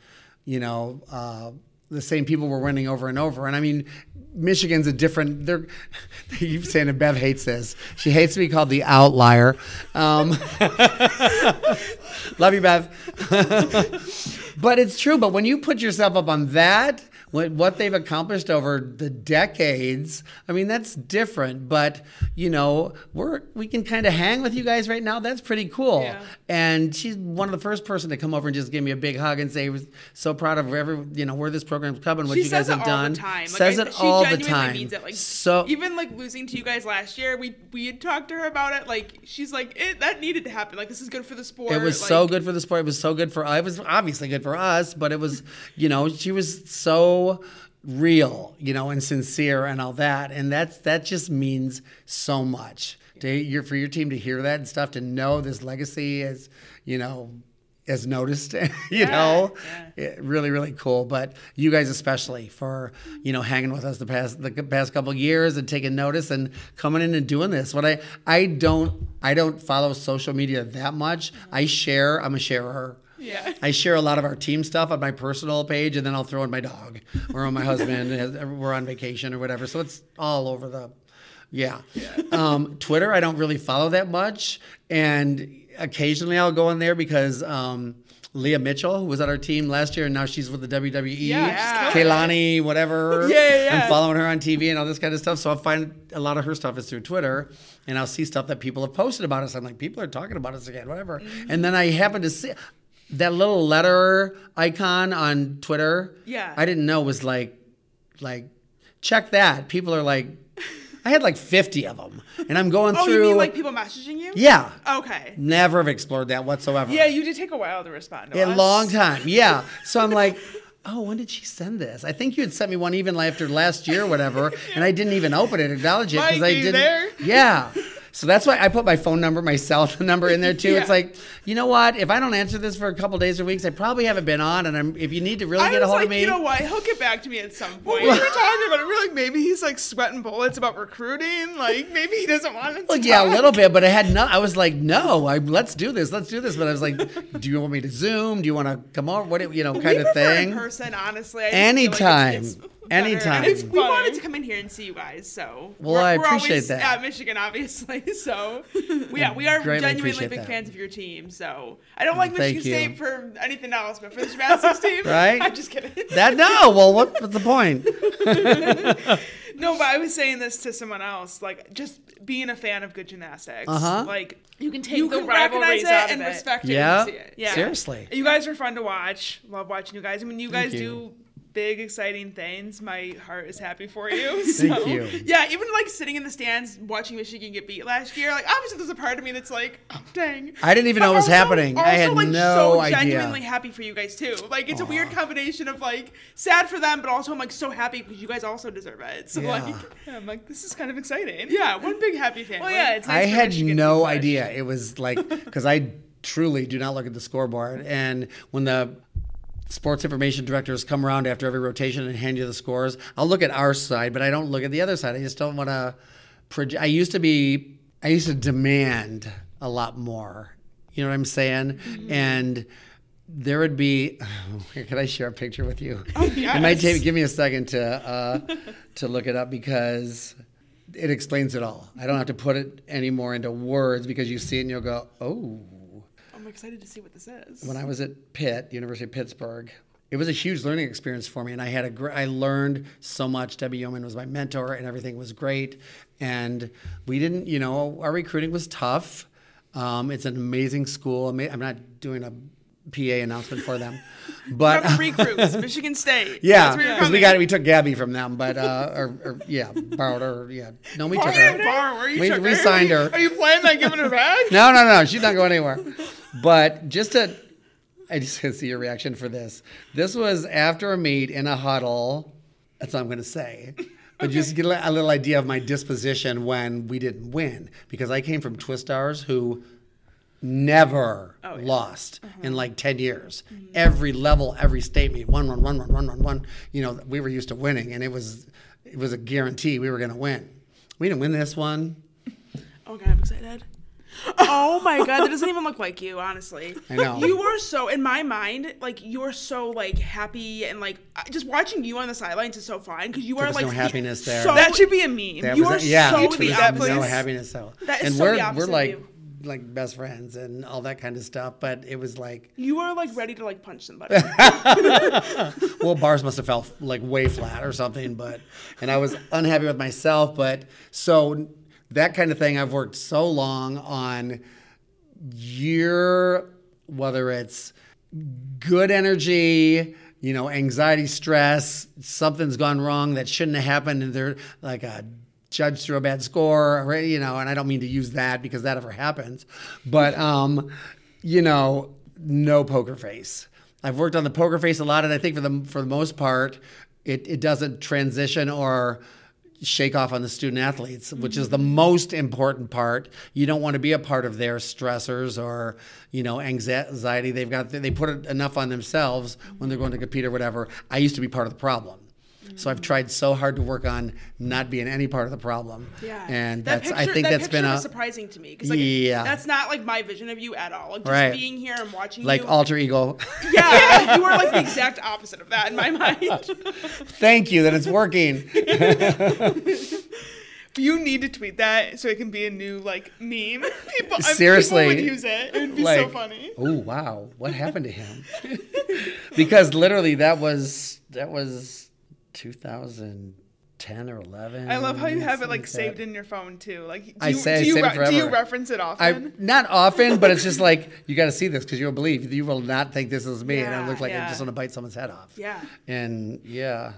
you know uh, the same people were winning over and over and i mean michigan's a different they're you've saying that bev hates this. She hates to be called the outlier. Um, Love you, Bev. but it's true. But when you put yourself up on that, what, what they've accomplished over the decades, I mean, that's different. But you know, we're we can kind of hang with you guys right now. That's pretty cool. Yeah. And she's one of the first person to come over and just give me a big hug and say, "Was so proud of every you know where this program's coming, what she you guys says have it all done." the time. Like, says I- it all the time. Means it. Like so even like losing to you guys last year, we we had talked to her about it. Like she's like it, that needed to happen. Like this is good for the sport. It was like, so good for the sport. It was so good for. It was obviously good for us, but it was, you know, she was so real, you know, and sincere and all that, and that's that just means so much to your for your team to hear that and stuff to know this legacy is, you know. Is noticed, you know, It- really, really cool. But you guys, especially for you know hanging with us the past the past couple years and taking notice and coming in and doing this. What I I don't I don't follow social media that much. I share. I'm a sharer. Yeah. I share a lot of our team stuff on my personal page, and then I'll throw in my dog or on my husband. We're on vacation or whatever, so it's all over the. Yeah. Um, Twitter, I don't really follow that much, and occasionally I'll go in there because um, Leah Mitchell, who was on our team last year, and now she's with the WWE. Yeah, Kaylani, whatever. Yeah, yeah, yeah. I'm following her on TV and all this kind of stuff. So I find a lot of her stuff is through Twitter, and I'll see stuff that people have posted about us. I'm like, people are talking about us again, whatever. Mm-hmm. And then I happen to see that little letter icon on Twitter. Yeah. I didn't know was like, like, check that. People are like, I had like 50 of them, and I'm going Oh, through. you mean like people messaging you? yeah. Okay. Never have explored that whatsoever. Yeah, you did take a while to respond to A us. long time, yeah. So I'm like, oh, when did she send this? I think you had sent me one even after last year, or whatever, and I didn't even open it, acknowledge it because I didn't. there? Yeah. So that's why I put my phone number, my cell phone number in there too. Yeah. It's like, you know what? If I don't answer this for a couple days or weeks, I probably haven't been on. And I'm, if you need to really I get a hold like, of me, you know what? He'll get back to me at some point. we were talking about it. We are like, maybe he's like sweating bullets about recruiting. Like, maybe he doesn't want to. well, yeah, a little bit, but I had no. I was like, no, I, let's do this, let's do this. But I was like, do you want me to Zoom? Do you want to come over? What, do- you know, we kind of thing. in person, honestly. I feel like it's- Anytime. Anytime. And it's, we wanted to come in here and see you guys, so Well, we're, I we're appreciate always that. At Michigan, obviously, so yeah, we are genuinely big that. fans of your team. So I don't like Thank Michigan you. State for anything else, but for the gymnastics team, Right? I'm just kidding. That no. Well, what, what's the point? No, but I was saying this to someone else. Like, just being a fan of good gymnastics. Uh-huh. Like, You can take you the can recognize rivalries it out and of it. respect it. Yeah. It. Yeah. Seriously. You guys are fun to watch. Love watching you guys. I mean, you Thank guys you. do big, exciting things. My heart is happy for you. So. Thank you. Yeah, even like sitting in the stands watching Michigan get beat last year, like obviously there's a part of me that's like, oh, dang. I didn't even But know it was also- happening. I also, had like, no so idea. genuinely happy for you guys too. Like it's a weird combination of like sad for them, but also I'm like so happy because you guys also deserve it. So Yeah. like, Yeah, I'm like, this is kind of exciting. yeah, one big happy family. Well, yeah, it's I nice for had Michigan to no idea. It was like because I truly do not look at the scoreboard, and when the sports information directors come around after every rotation and hand you the scores, I'll look at our side, but I don't look at the other side. I just don't want to. Proje- I used to be. I used to demand a lot more. You know what I'm saying? Mm-hmm. And there would be. Can I share a picture with you? Oh, It might take. Give me a second to uh, to look it up because it explains it all. I don't have to put it anymore into words because you see it and you'll go, oh. Excited to see what this is. When I was at Pitt, University of Pittsburgh, it was a huge learning experience for me, and I had a gr- I learned so much. Debbie Yohman was my mentor, and everything was great. And we didn't, you know, our recruiting was tough. Um, it's an amazing school. I'm not doing a PA announcement for them, but From recruits, Michigan State. Yeah, That's where you're because we got we took Gabby from them, but uh, or, or yeah, borrowed her. Yeah, no, we took her. Borrow her? You We, took we her? signed her. Are you planning on giving her back? No, no, no, she's not going anywhere. But just to, I just want to see your reaction for this. This was after a meet in a huddle. That's all I'm going to say. But just get a a little idea of my disposition when we didn't win, because I came from Twistars, who never Oh, yeah. lost Uh-huh. in like 10 years. Mm-hmm. Every level, every state meet, one, one, one, one, one, one, one. You know, we were used to winning, and it was it was a guarantee we were going to win. We didn't win this one. Okay, I'm excited. Oh my god, that doesn't even look like you, honestly. I know. You are so in my mind, like you're so like happy and like just watching you on the sidelines is so fun because you There are like no happiness there. So, That should be a meme. That You was are yeah, so the opposite. no happiness though. That is and so we're the opposite we're like you. Like best friends and all that kind of stuff. But it was like, you were like ready to like punch somebody. well, bars must have fell like way flat or something. But and I was unhappy with myself. But so that kind of thing, I've worked so long on year, whether it's good energy, you know, anxiety, stress, something's gone wrong that shouldn't have happened, and they're like a judge through a bad score, or, you know, and I don't mean to use that because that ever happens, but um, you know, no poker face. I've worked on the poker face a lot, and I think for the for the most part, it, it doesn't transition or shake off on the student athletes, which is the most important part. You don't want to be a part of their stressors or you know anxiety. They've got they put it enough on themselves when they're going to compete or whatever. I used to be part of the problem. So I've tried so hard to work on not being any part of the problem. Yeah, and That that's I think that that's been a surprising to me because like Yeah. that's not like my vision of you at all. Like just Right. being here and watching like you. alter ego. yeah, you are like the exact opposite of that in my mind. Thank you that it's working. You need to tweet that so it can be a new like meme. People, uh, Seriously. people would use it. It would be so funny. Oh wow, what happened to him? because literally that was that was 2010 or 11. I love how you have it like saved in your phone too. Like, do I you, say I do you, re- do you reference it I often? not often, but it's just like you got to see this because you'll believe you will not think this is me, and I look like yeah. I just want to bite someone's head off. yeah. And yeah,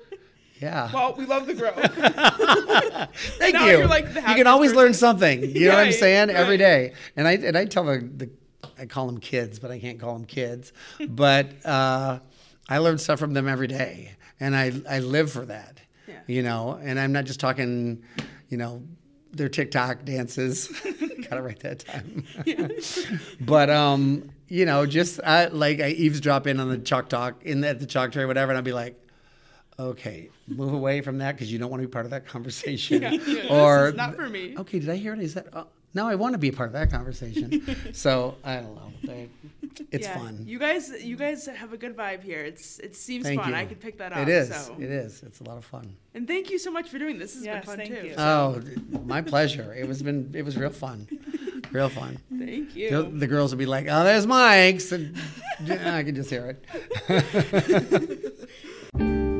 yeah. well, we love the growth. Thank now you. like, you can always person. learn something. You know what I'm saying? Every right. day. And I and I tell the, the I call them kids, but I can't call them kids. but uh, I learn stuff from them every day, and I I live for that. Yeah. You know, and I'm not just talking, you know, their TikTok dances. Gotta write that time. but um, you know, just I, like I eavesdrop in on the chalk talk in the, at the chalk tray, whatever, and I'll be like, okay, move away from that because you don't want to be part of that conversation. Yeah. Or This is not for me. Okay, did I hear it? Is that? Oh, now I want to be a part of that conversation. so I don't know. They- It's Yeah. fun. You guys, you guys have a good vibe here. It's it seems Thank fun. you. I could pick that up. It is. So. It is. It's a lot of fun. And thank you so much for doing this. This has Yes, been fun thank too. you. Oh, my pleasure. It was been. It was real fun. Real fun. Thank you. The, the girls would be like, "Oh, there's Mike's," and I can just hear it.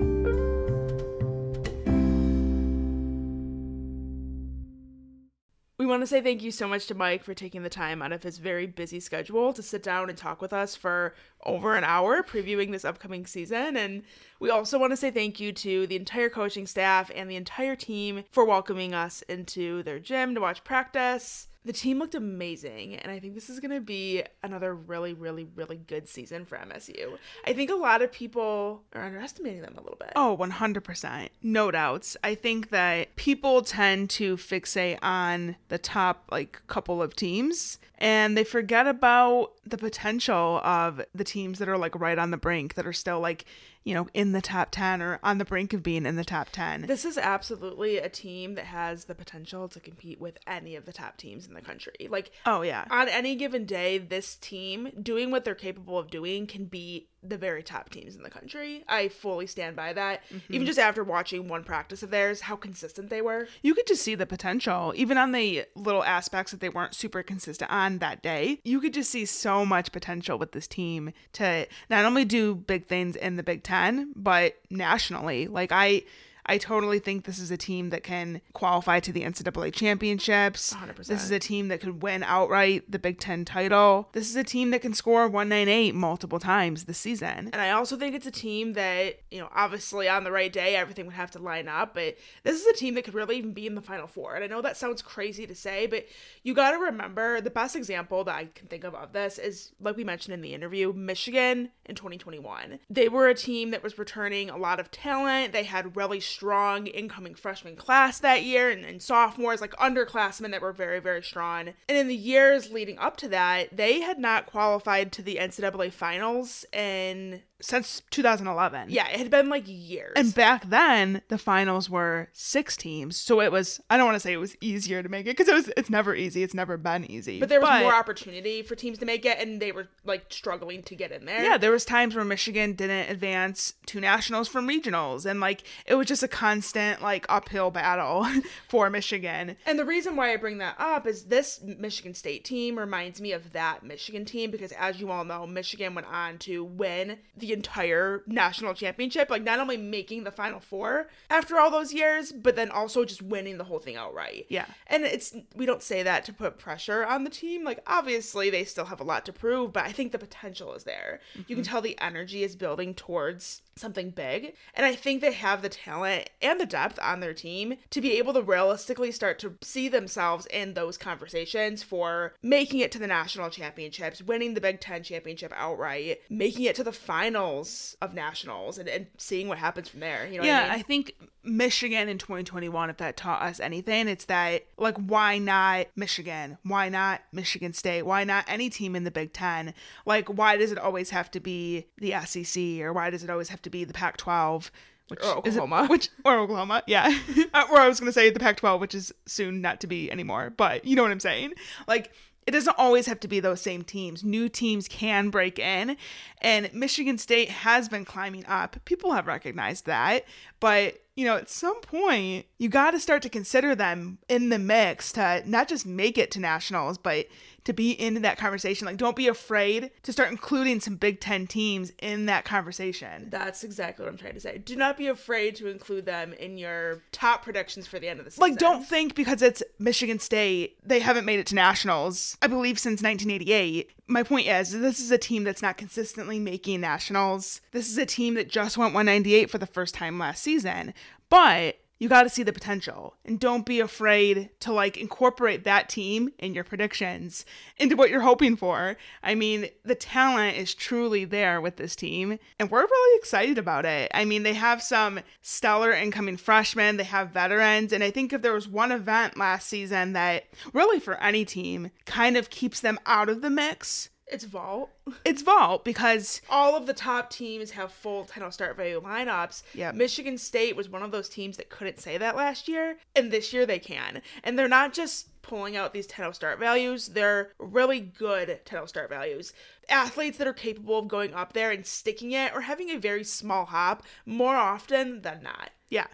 We want to say thank you so much to Mike for taking the time out of his very busy schedule to sit down and talk with us for over an hour previewing this upcoming season. And we also want to say thank you to the entire coaching staff and the entire team for welcoming us into their gym to watch practice. The team looked amazing, and I think this is going to be another really, really, really good season for MSU. I think a lot of people are underestimating them a little bit. Oh, 100%. No doubts. I think that people tend to fixate on the top like couple of teams and they forget about the potential of the teams that are like right on the brink that are still like, you know, in the top 10 or on the brink of being in the top 10. This is absolutely a team that has the potential to compete with any of the top teams in the country. Like, Oh, yeah. on any given day, this team doing what they're capable of doing can be the very top teams in the country. I fully stand by that. Mm-hmm. Even just after watching one practice of theirs, how consistent they were. you could just see the potential, even on the little aspects that they weren't super consistent on that day. You could just see so much potential with this team to not only do big things in the Big Ten, but nationally. Like, I. I totally think this is a team that can qualify to the NCAA championships. 100%. This is a team that could win outright the Big Ten title. This is a team that can score 198 multiple times this season. And I also think it's a team that, you know, obviously on the right day, everything would have to line up. But this is a team that could really even be in the Final Four. And I know that sounds crazy to say, but you got to remember the best example that I can think of of this is, like we mentioned in the interview, Michigan in 2021. They were a team that was returning a lot of talent. They had really strong incoming freshman class that year and, and sophomores, like underclassmen that were very, very strong. And in the years leading up to that, they had not qualified to the NCAA finals in since 2011. yeah, it had been like years. And back then, the finals were six teams, so it was. I don't want to say it was easier to make it because it was. It's never easy. It's never been easy. but there was more opportunity for teams to make it, and they were like struggling to get in there. Yeah, there was times where Michigan didn't advance to nationals from regionals, and like it was just a constant like uphill battle for Michigan. And the reason why I bring that up is this Michigan State team reminds me of that Michigan team because, as you all know, Michigan went on to win the entire national championship. Like, not only making the Final Four after all those years, but then also just winning the whole thing outright. Yeah. And it's, we don't say that to put pressure on the team. Like, obviously, they still have a lot to prove, but I think the potential is there. You can mm-hmm. tell the energy is building towards something big. And I think they have the talent and the depth on their team to be able to realistically start to see themselves in those conversations for making it to the national championships, winning the Big Ten championship outright, making it to the finals of nationals, and, and seeing what happens from there. You know yeah, what I mean? I think Michigan in 2021, if that taught us anything, it's that like why not Michigan? Why not Michigan State? Why not any team in the Big Ten? Like why does it always have to be the SEC or why does it always have to be the Pac-12? Which Or is it- Oklahoma. which or Oklahoma, yeah. Uh, or I was gonna say the Pac-12, which is soon not to be anymore, but you know what I'm saying. Like it doesn't always have to be those same teams. New teams can break in, and Michigan State has been climbing up. People have recognized that, but you know, at some point, you got to start to consider them in the mix to not just make it to nationals, but to be in that conversation. Like, don't be afraid to start including some Big Ten teams in that conversation. That's exactly what I'm trying to say. Do not be afraid to include them in your top predictions for the end of the season. Like, don't think because it's Michigan State, they haven't made it to nationals, I believe, since 1988. My point is, this is a team that's not consistently making nationals. This is a team that just went 198 for the first time last season. But you got to see the potential and don't be afraid to like incorporate that team in your predictions into what you're hoping for. I mean, the talent is truly there with this team and we're really excited about it. I mean, they have some stellar incoming freshmen, they have veterans, and I think if there was one event last season that really for any team kind of keeps them out of the mix, it's vault. it's Vault because all of the top teams have full title start value lineups. Yeah. Michigan State was one of those teams that couldn't say that last year, and this year they can. And they're not just pulling out these title start values, they're really good title start values. Athletes that are capable of going up there and sticking it or having a very small hop more often than not. yeah.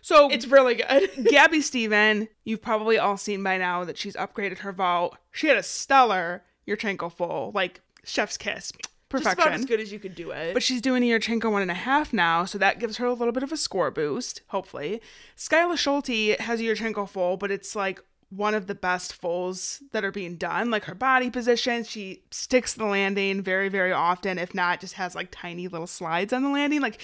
So It's really good. Gabby Steven, you've probably all seen by now that she's upgraded her vault. She had a stellar Yurchenko full, like chef's kiss. perfection. Just about as good as you could do it. But she's doing a Yurchenko one and a half now, so that gives her a little bit of a score boost, hopefully. Skyla Schulte has a Yurchenko full, but it's like one of the best fulls that are being done. Like her body position, she sticks the landing very, very often. If not, just has like tiny little slides on the landing, like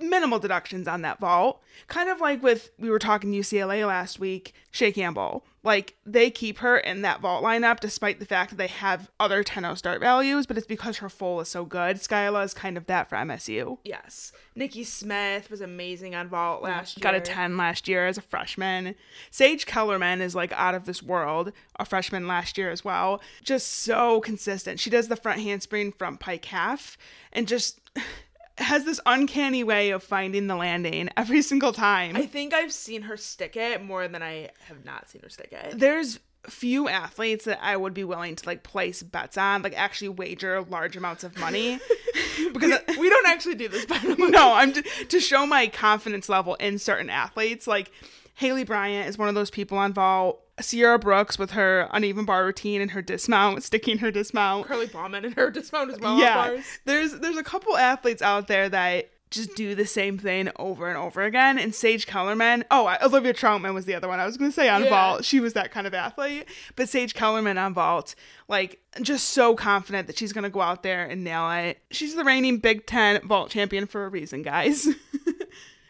minimal deductions on that vault. Kind of like with, we were talking UCLA last week, Chae Campbell. Like they keep her in that vault lineup despite the fact that they have other 10 start values, but it's because her full is so good. Skyla is kind of that for MSU. yes. Nikki Smith was amazing on vault last year. Got a 10 last year as a freshman. Sage Kellerman is like out of this world, a freshman last year as well. Just so consistent. She does the front handspring front pike half and just has this uncanny way of finding the landing every single time. I think I've seen her stick it more than I have not seen her stick it. There's few athletes that I would be willing to like place bets on, like actually wager large amounts of money because we don't actually do this, by the way. no, I'm to, to show my confidence level in certain athletes. Like Haleigh Bryant is one of those people on vault. Sierra Brooks with her uneven bar routine and her dismount, sticking her dismount. Curly Bauman and her dismount as well. yeah, bars. there's there's a couple athletes out there that just do the same thing over and over again. And Sage Kellerman, oh, Olivia Trautman was the other one I was going to say on Yeah. vault. She was that kind of athlete. But Sage Kellerman on vault, like, just so confident that she's going to go out there and nail it. She's the reigning Big Ten vault champion for a reason, guys.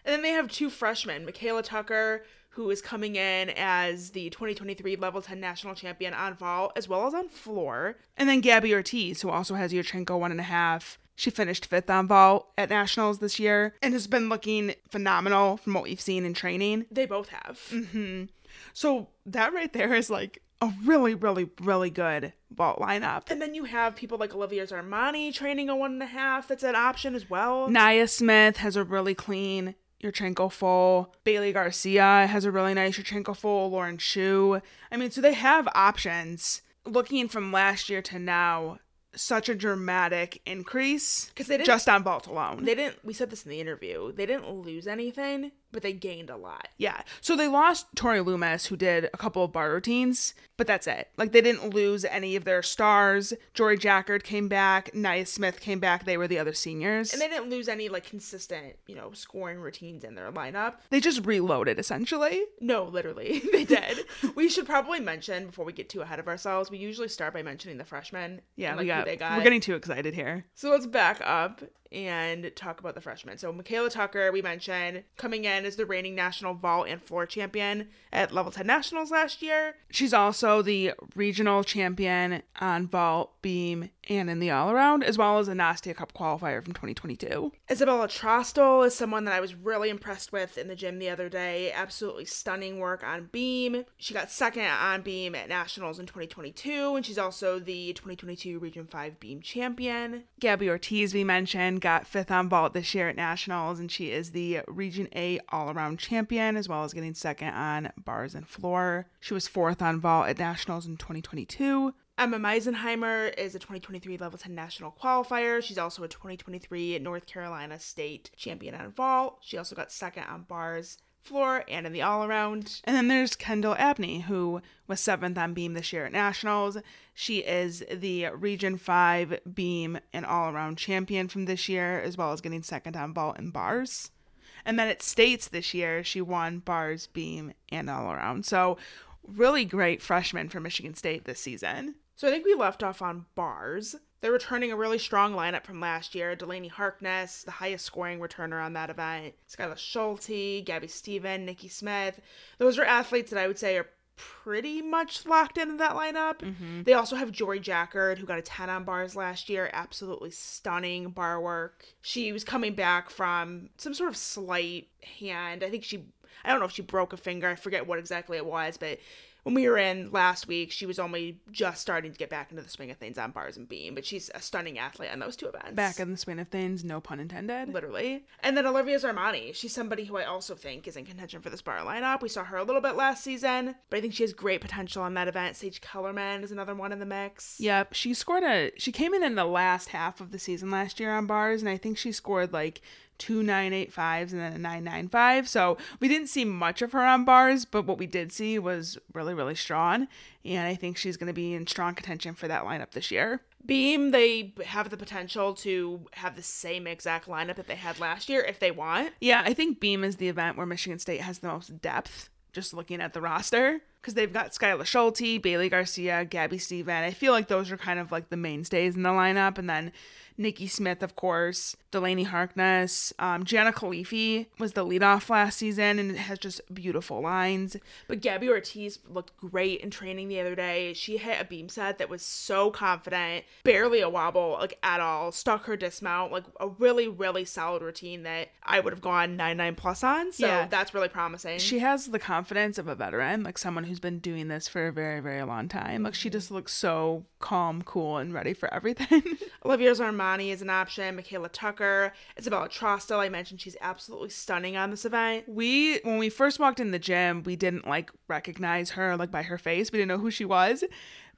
And then they have two freshmen, Michaela Tucker, who is coming in as the 2023 Level 10 National Champion on vault as well as on floor. and then Gabby Ortiz, who also has Yurchenko one and a half. She finished fifth on vault at nationals this year and has been looking phenomenal from what we've seen in training. They both have. Mm-hmm. So that right there is like a really, really, really good vault lineup. And then you have people like Olivia Zarmani training a one and a half. That's an option as well. Nia Smith has a really clean Yurchenko full. Bailey Garcia has a really nice Yurchenko full. Lauren Shu. I mean, so they have options. Looking from last year to now, such a dramatic increase 'Cause they didn't- just on vault alone. They didn't. We said this in the interview. They didn't lose anything, but they gained a lot. Yeah. So they lost Tori Loomis, who did a couple of bar routines, but that's it. Like they didn't lose any of their stars. Jory Jackard came back. Nia Smith came back. They were the other seniors. And they didn't lose any like consistent, you know, scoring routines in their lineup. they just reloaded essentially. No, literally, they did. we should probably mention before we get too ahead of ourselves. We usually start by mentioning the freshmen. Yeah, and, like, who got, we're getting too excited here. So let's back up and talk about the freshmen. So Michaela Tucker, we mentioned, coming in as the reigning national vault and floor champion at level 10 nationals last year. She's also the regional champion on vault, beam, and in the all around, as well as a Nastia Cup qualifier from 2022. Isabella Trostel is someone that I was really impressed with in the gym the other day. Absolutely stunning work on beam. She got second on beam at nationals in 2022, and she's also the 2022 Region 5 beam champion. Gabby Ortiz, we mentioned, got fifth on vault this year at nationals, and she is the Region A all around champion, as well as getting second on bars and floor. She was fourth on vault at nationals in 2022. Emma Meisenheimer is a 2023 Level 10 national qualifier. She's also a 2023 North Carolina State champion on vault. She also got second on bars, floor, and in the all around. And then there's Kendall Abney, who was seventh on beam this year at nationals. She is the Region 5 beam and all around champion from this year, as well as getting second on vault and bars. And then at States this year, she won bars, beam, and all around. So, really great freshman for Michigan State this season. So I think we left off on bars. They're returning a really strong lineup from last year. Delaney Harkness, the highest scoring returner on that event. Skyla Schulte, Gabby Steven, Nikki Smith. Those are athletes that I would say are pretty much locked into that lineup. Mm-hmm. They also have Jory Jackard, who got a 10 on bars last year. Absolutely stunning bar work. She was coming back from some sort of slight hand. I think she, I don't know if she broke a finger. I forget what exactly it was, but when we were in last week, she was only just starting to get back into the swing of things on bars and beam, but she's a stunning athlete on those two events. Back in the swing of things, no pun intended. literally. And then Olivia Zarmani, she's somebody who I also think is in contention for this bar lineup. We saw her a little bit last season, but I think she has great potential on that event. Sage Kellerman is another one in the mix. Yep, she scored a. She came in in the last half of the season last year on bars, and I think she scored like two nine eight fives and then a nine nine five. So we didn't see much of her on bars, but what we did see was really really strong, and I think she's going to be in strong contention for that lineup this year. Beam, they have the potential to have the same exact lineup that they had last year if they want. Yeah, I think Beam is the event where Michigan State has the most depth. Just looking at the roster, because they've got Skyla Schulte, Bailey Garcia, Gabby Steven. I feel like those are kind of like the mainstays in the lineup, and then Nikki Smith, of course, Delaney Harkness, um, Jana Khalifi was the leadoff last season, and it has just beautiful lines. But Gabby Ortiz looked great in training the other day. She hit a beam set that was so confident, barely a wobble, like at all. Stuck her dismount, like a really, really solid routine that I would have gone 9 9 plus on. So Yeah. that's really promising. She has the confidence of a veteran, like someone who's been doing this for a very, very long time. Like she just looks so calm, cool, and ready for everything. Olivia Zarmani is an option. Michaela Tucker. Isabella Trostel, I mentioned she's absolutely stunning on this event. we when we first walked in the gym we didn't like recognize her like by her face we didn't know who she was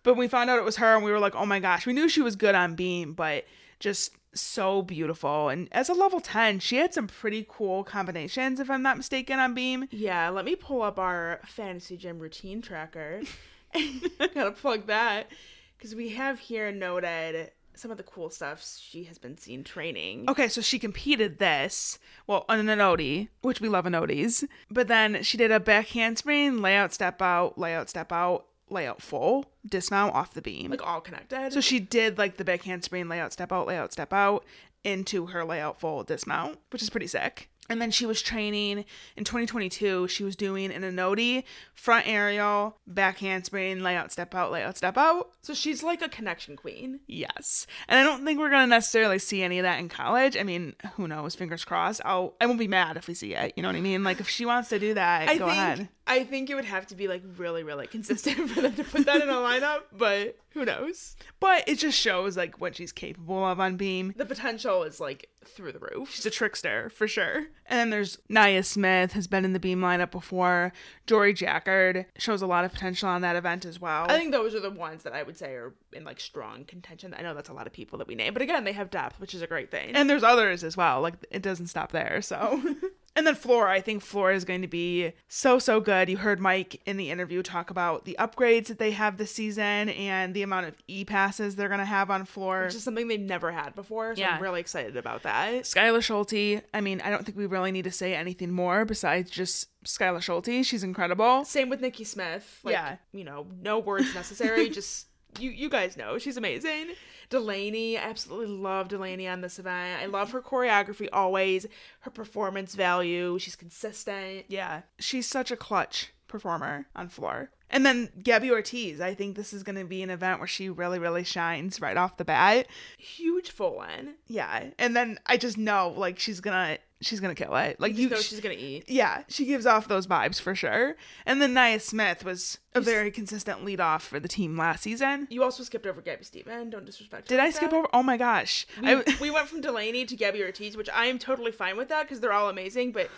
but we found out it was her and we were like oh my gosh we knew she was good on beam but just so beautiful and as a level 10 she had some pretty cool combinations if i'm not mistaken on beam Yeah, let me pull up our fantasy gym routine tracker. Gotta plug that. Because we have here noted some of the cool stuff she has been seen training. okay so she competed this well on an odie which we love an odies but then she did a back handspring layout step out layout step out layout full dismount off the beam Like all connected. So she did like the back handspring layout step out, layout step out into her layout full dismount, which is pretty sick. And then she was training in 2022. She was doing an Onodi, front aerial, back handspring, layout, step out, layout, step out. So she's like a connection queen. Yes. And I don't think we're going to necessarily see any of that in college. I mean, who knows? Fingers crossed. I'll, I won't be mad if we see it. You know what I mean? Like, if she wants to do that, I go think ahead. I think it would have to be like really, really consistent for them to put that in a lineup, but who knows? But it just shows, like, what she's capable of on beam. The potential is like through the roof. She's a trickster for sure. And then there's Nia Smith has been in the beam lineup before. Jory Jackard shows a lot of potential on that event as well. I think those are the ones that I would say are in like strong contention. I know that's a lot of people that we name, but again, they have depth, which is a great thing. and there's others as well. Like it doesn't stop there. So. And then Flora, I think Flora is going to be so, so good. You heard Mike in the interview talk about the upgrades that they have this season and the amount of e passes they're going to have on floor. which is something they've never had before. So Yeah. I'm really excited about that. Skyla Schulte, I mean, I don't think we really need to say anything more besides just Skyla Schulte. She's incredible. Same with Nikki Smith. Like, Yeah. You know, no words necessary. just you you guys know she's amazing. Delaney, I absolutely love Delaney on this event. I love her choreography always. Her performance value. She's consistent. Yeah, she's such a clutch performer on floor. And then Gabby Ortiz, I think this is going to be an event where she really, really shines right off the bat. Huge full in. Yeah, and then I just know like she's gonna she's gonna kill it. Like You you, know she's gonna eat. yeah, she gives off those vibes for sure. And then Nia Smith was a very consistent lead off for the team last season. You also skipped over Gabby Steven. Don't disrespect. her Did I skip that. over? Oh my gosh, We, I, we went from Delaney to Gabby Ortiz, which I am totally fine with that because they're all amazing. But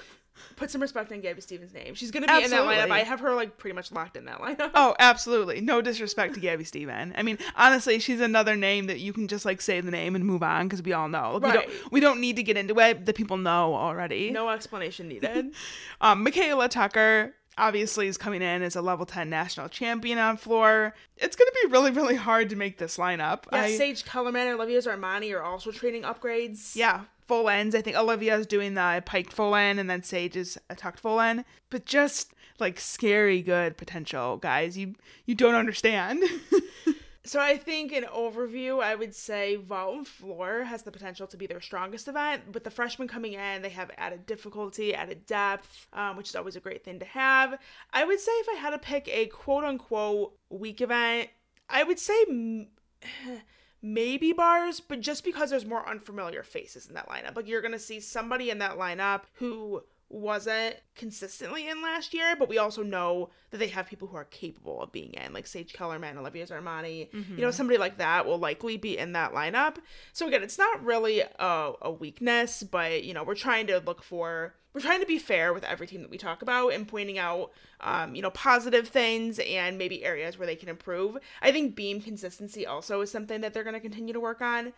put some respect on Gabby Stevens' name. She's gonna be in that Absolutely. lineup. I have her like pretty much locked in that lineup. Oh, absolutely. No disrespect to Gabby Steven. I mean, honestly, she's another name that you can just like say the name and move on because we all know. We Right. don't we don't need to get into it. The people know already. No explanation needed. Um, Michaela Tucker obviously is coming in as a level 10 national champion on floor. It's going to be really, really hard to make this lineup. Yeah, I- Sage Kellerman and Olivia Zarmani are also training upgrades. yeah, full ins. I think Olivia's doing the piked full in and then Sage is a tucked full in. But just like scary good potential, guys. You you don't understand. So I think in overview, I would say Vault and Floor has the potential to be their strongest event. With the freshmen coming in, they have added difficulty, added depth, um, which is always a great thing to have. I would say if I had to pick a quote unquote weak event, I would say m- maybe bars, but just because there's more unfamiliar faces in that lineup. Like you're gonna see somebody in that lineup who wasn't consistently in last year, but we also know that they have people who are capable of being in, like Sage Kellerman, Olivia Zarmani. You know, mm-hmm. somebody like that will likely be in that lineup. So again, it's not really a, a weakness, but you know, we're trying to look for we're trying to be fair with every team that we talk about and pointing out um, you know positive things and maybe areas where they can improve. I think beam consistency also is something that they're going to continue to work on.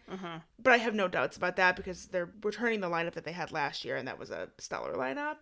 But i have no doubts about that because they're returning the lineup that they had last year and that was a stellar lineup.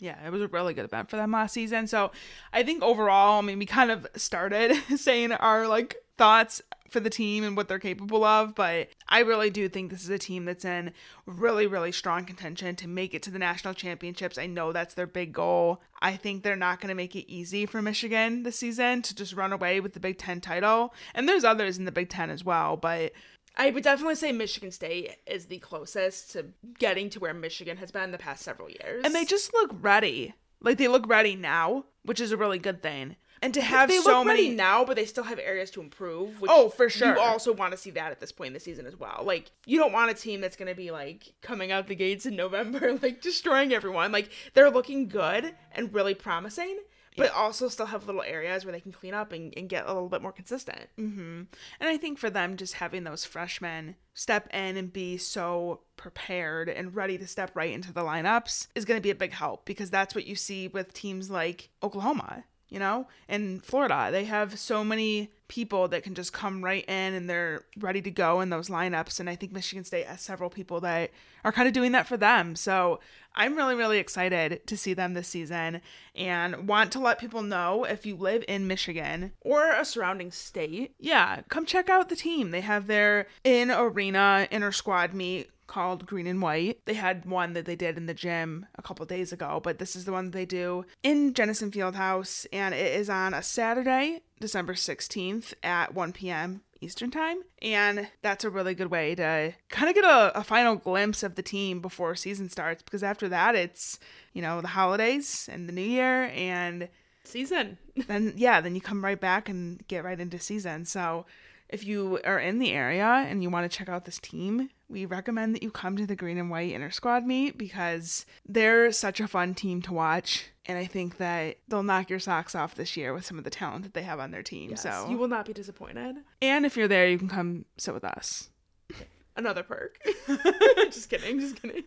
Yeah, it was a really good event for them last season. So I think overall, I mean, we kind of started saying our like thoughts for the team and what they're capable of, but I really do think this is a team that's in really, really strong contention to make it to the national championships. I know that's their big goal. I think they're not going to make it easy for Michigan this season to just run away with the Big Ten title. And there's others in the Big Ten as well, but i would definitely say michigan state is the closest to getting to where michigan has been the past several years and they just look ready. Like they look ready now, which is a really good thing. And to have they so many ready now, but they still have areas to improve. Which Oh, for sure. You also want to see that at this point in the season as well. Like, you don't want a team that's going to be like coming out the gates in November, like destroying everyone. Like, they're looking good and really promising, but also still have little areas where they can clean up and, and get a little bit more consistent. Mm-hmm. And I think for them, just having those freshmen step in and be so prepared and ready to step right into the lineups is going to be a big help because that's what you see with teams like Oklahoma, you know, In Florida. They have so many people that can just come right in and they're ready to go in those lineups. And I think Michigan State has several people that are kind of doing that for them. So I'm really, really excited to see them this season and want to let people know if you live in Michigan Or a surrounding state. yeah, come check out the team. They have their in arena inter squad meet called Green and White. They had one that they did in the gym a couple days ago, but this is the one they do in Jenison Fieldhouse, and it is on a Saturday, December 16th at 1 p.m. Eastern Time. And that's a really good way to kind of get a, a final glimpse of the team before season starts because after that, it's, you know, the holidays and the new year. And Season. then, yeah, then you come right back and get right into season. So if you are in the area and you want to check out this team, we recommend that you come to the green and white inter squad meet because they're such a fun team to watch. And I think that they'll knock your socks off this year with some of the talent that they have on their team. Yes, so you will not be disappointed. and if you're there, you can come sit with us. Another perk. just kidding, just kidding.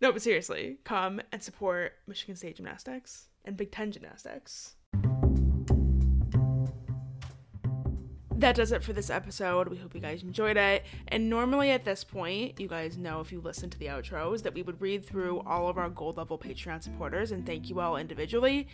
no, but seriously, come and support Michigan State Gymnastics and Big Ten Gymnastics. That does it for this episode. We hope you guys enjoyed it. And normally at this point, you guys know if you listen to the outros that we would read through all of our gold level Patreon supporters and thank you all individually.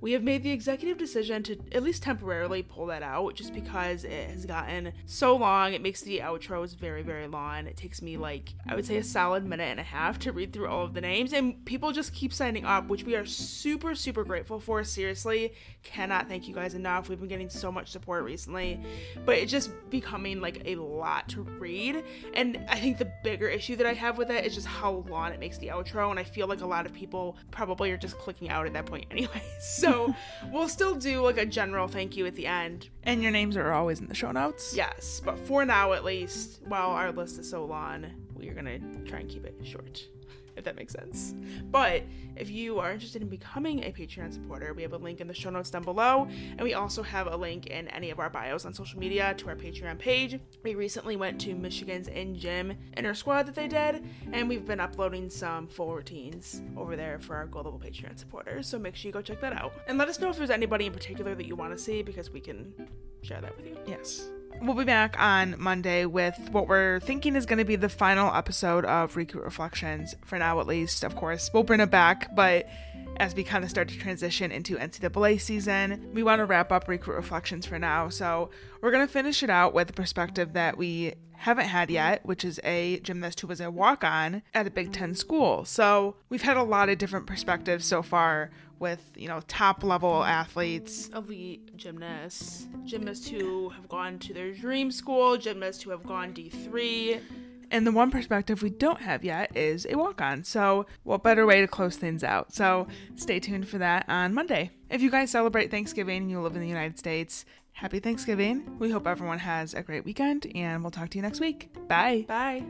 We have made the executive decision to at least temporarily pull that out just because it has gotten so long. It makes the outros very, very long. It takes me like, I would say, a solid minute and a half to read through all of the names. And people just keep signing up, which we are super, super grateful for. Seriously, cannot thank you guys enough. We've been getting so much support recently but it's just becoming like a lot to read. And I think the bigger issue that I have with it is just how long it makes the outro. And I feel like a lot of people probably are just clicking out at that point anyway. So we'll still do like a general thank you at the end. And your names are always in the show notes. Yes, but for now at least, while our list is so long, we are gonna try and keep it short if that makes sense. But if you are interested in becoming a Patreon supporter, we have a link in the show notes down below, and we also have a link in any of our bios on social media to our Patreon page. We recently went to Michigan's in gym inner squad that they did, and we've been uploading some full routines over there for our gold level Patreon supporters. So make sure you go check that out. And let us know if there's anybody in particular that you want to see because we can share that with you. Yes. We'll be back on Monday with what we're thinking is going to be the final episode of Recruit Reflections, for now at least. Of course, we'll bring it back, but as we kind of start to transition into NCAA season, we want to wrap up Recruit Reflections for now. So we're going to finish it out with a perspective that we haven't had yet, which is a gymnast who was a walk on at a Big Ten school. So we've had a lot of different perspectives so far with, you know, top level athletes. Elite gymnasts, gymnasts who have gone to their dream school, gymnasts who have gone D3. And the one perspective we don't have yet is a walk on. So, what better way to close things out? So, stay tuned for that on Monday. If you guys celebrate Thanksgiving and you live in the United States, happy Thanksgiving. We hope everyone has a great weekend and we'll talk to you next week. Bye. Bye.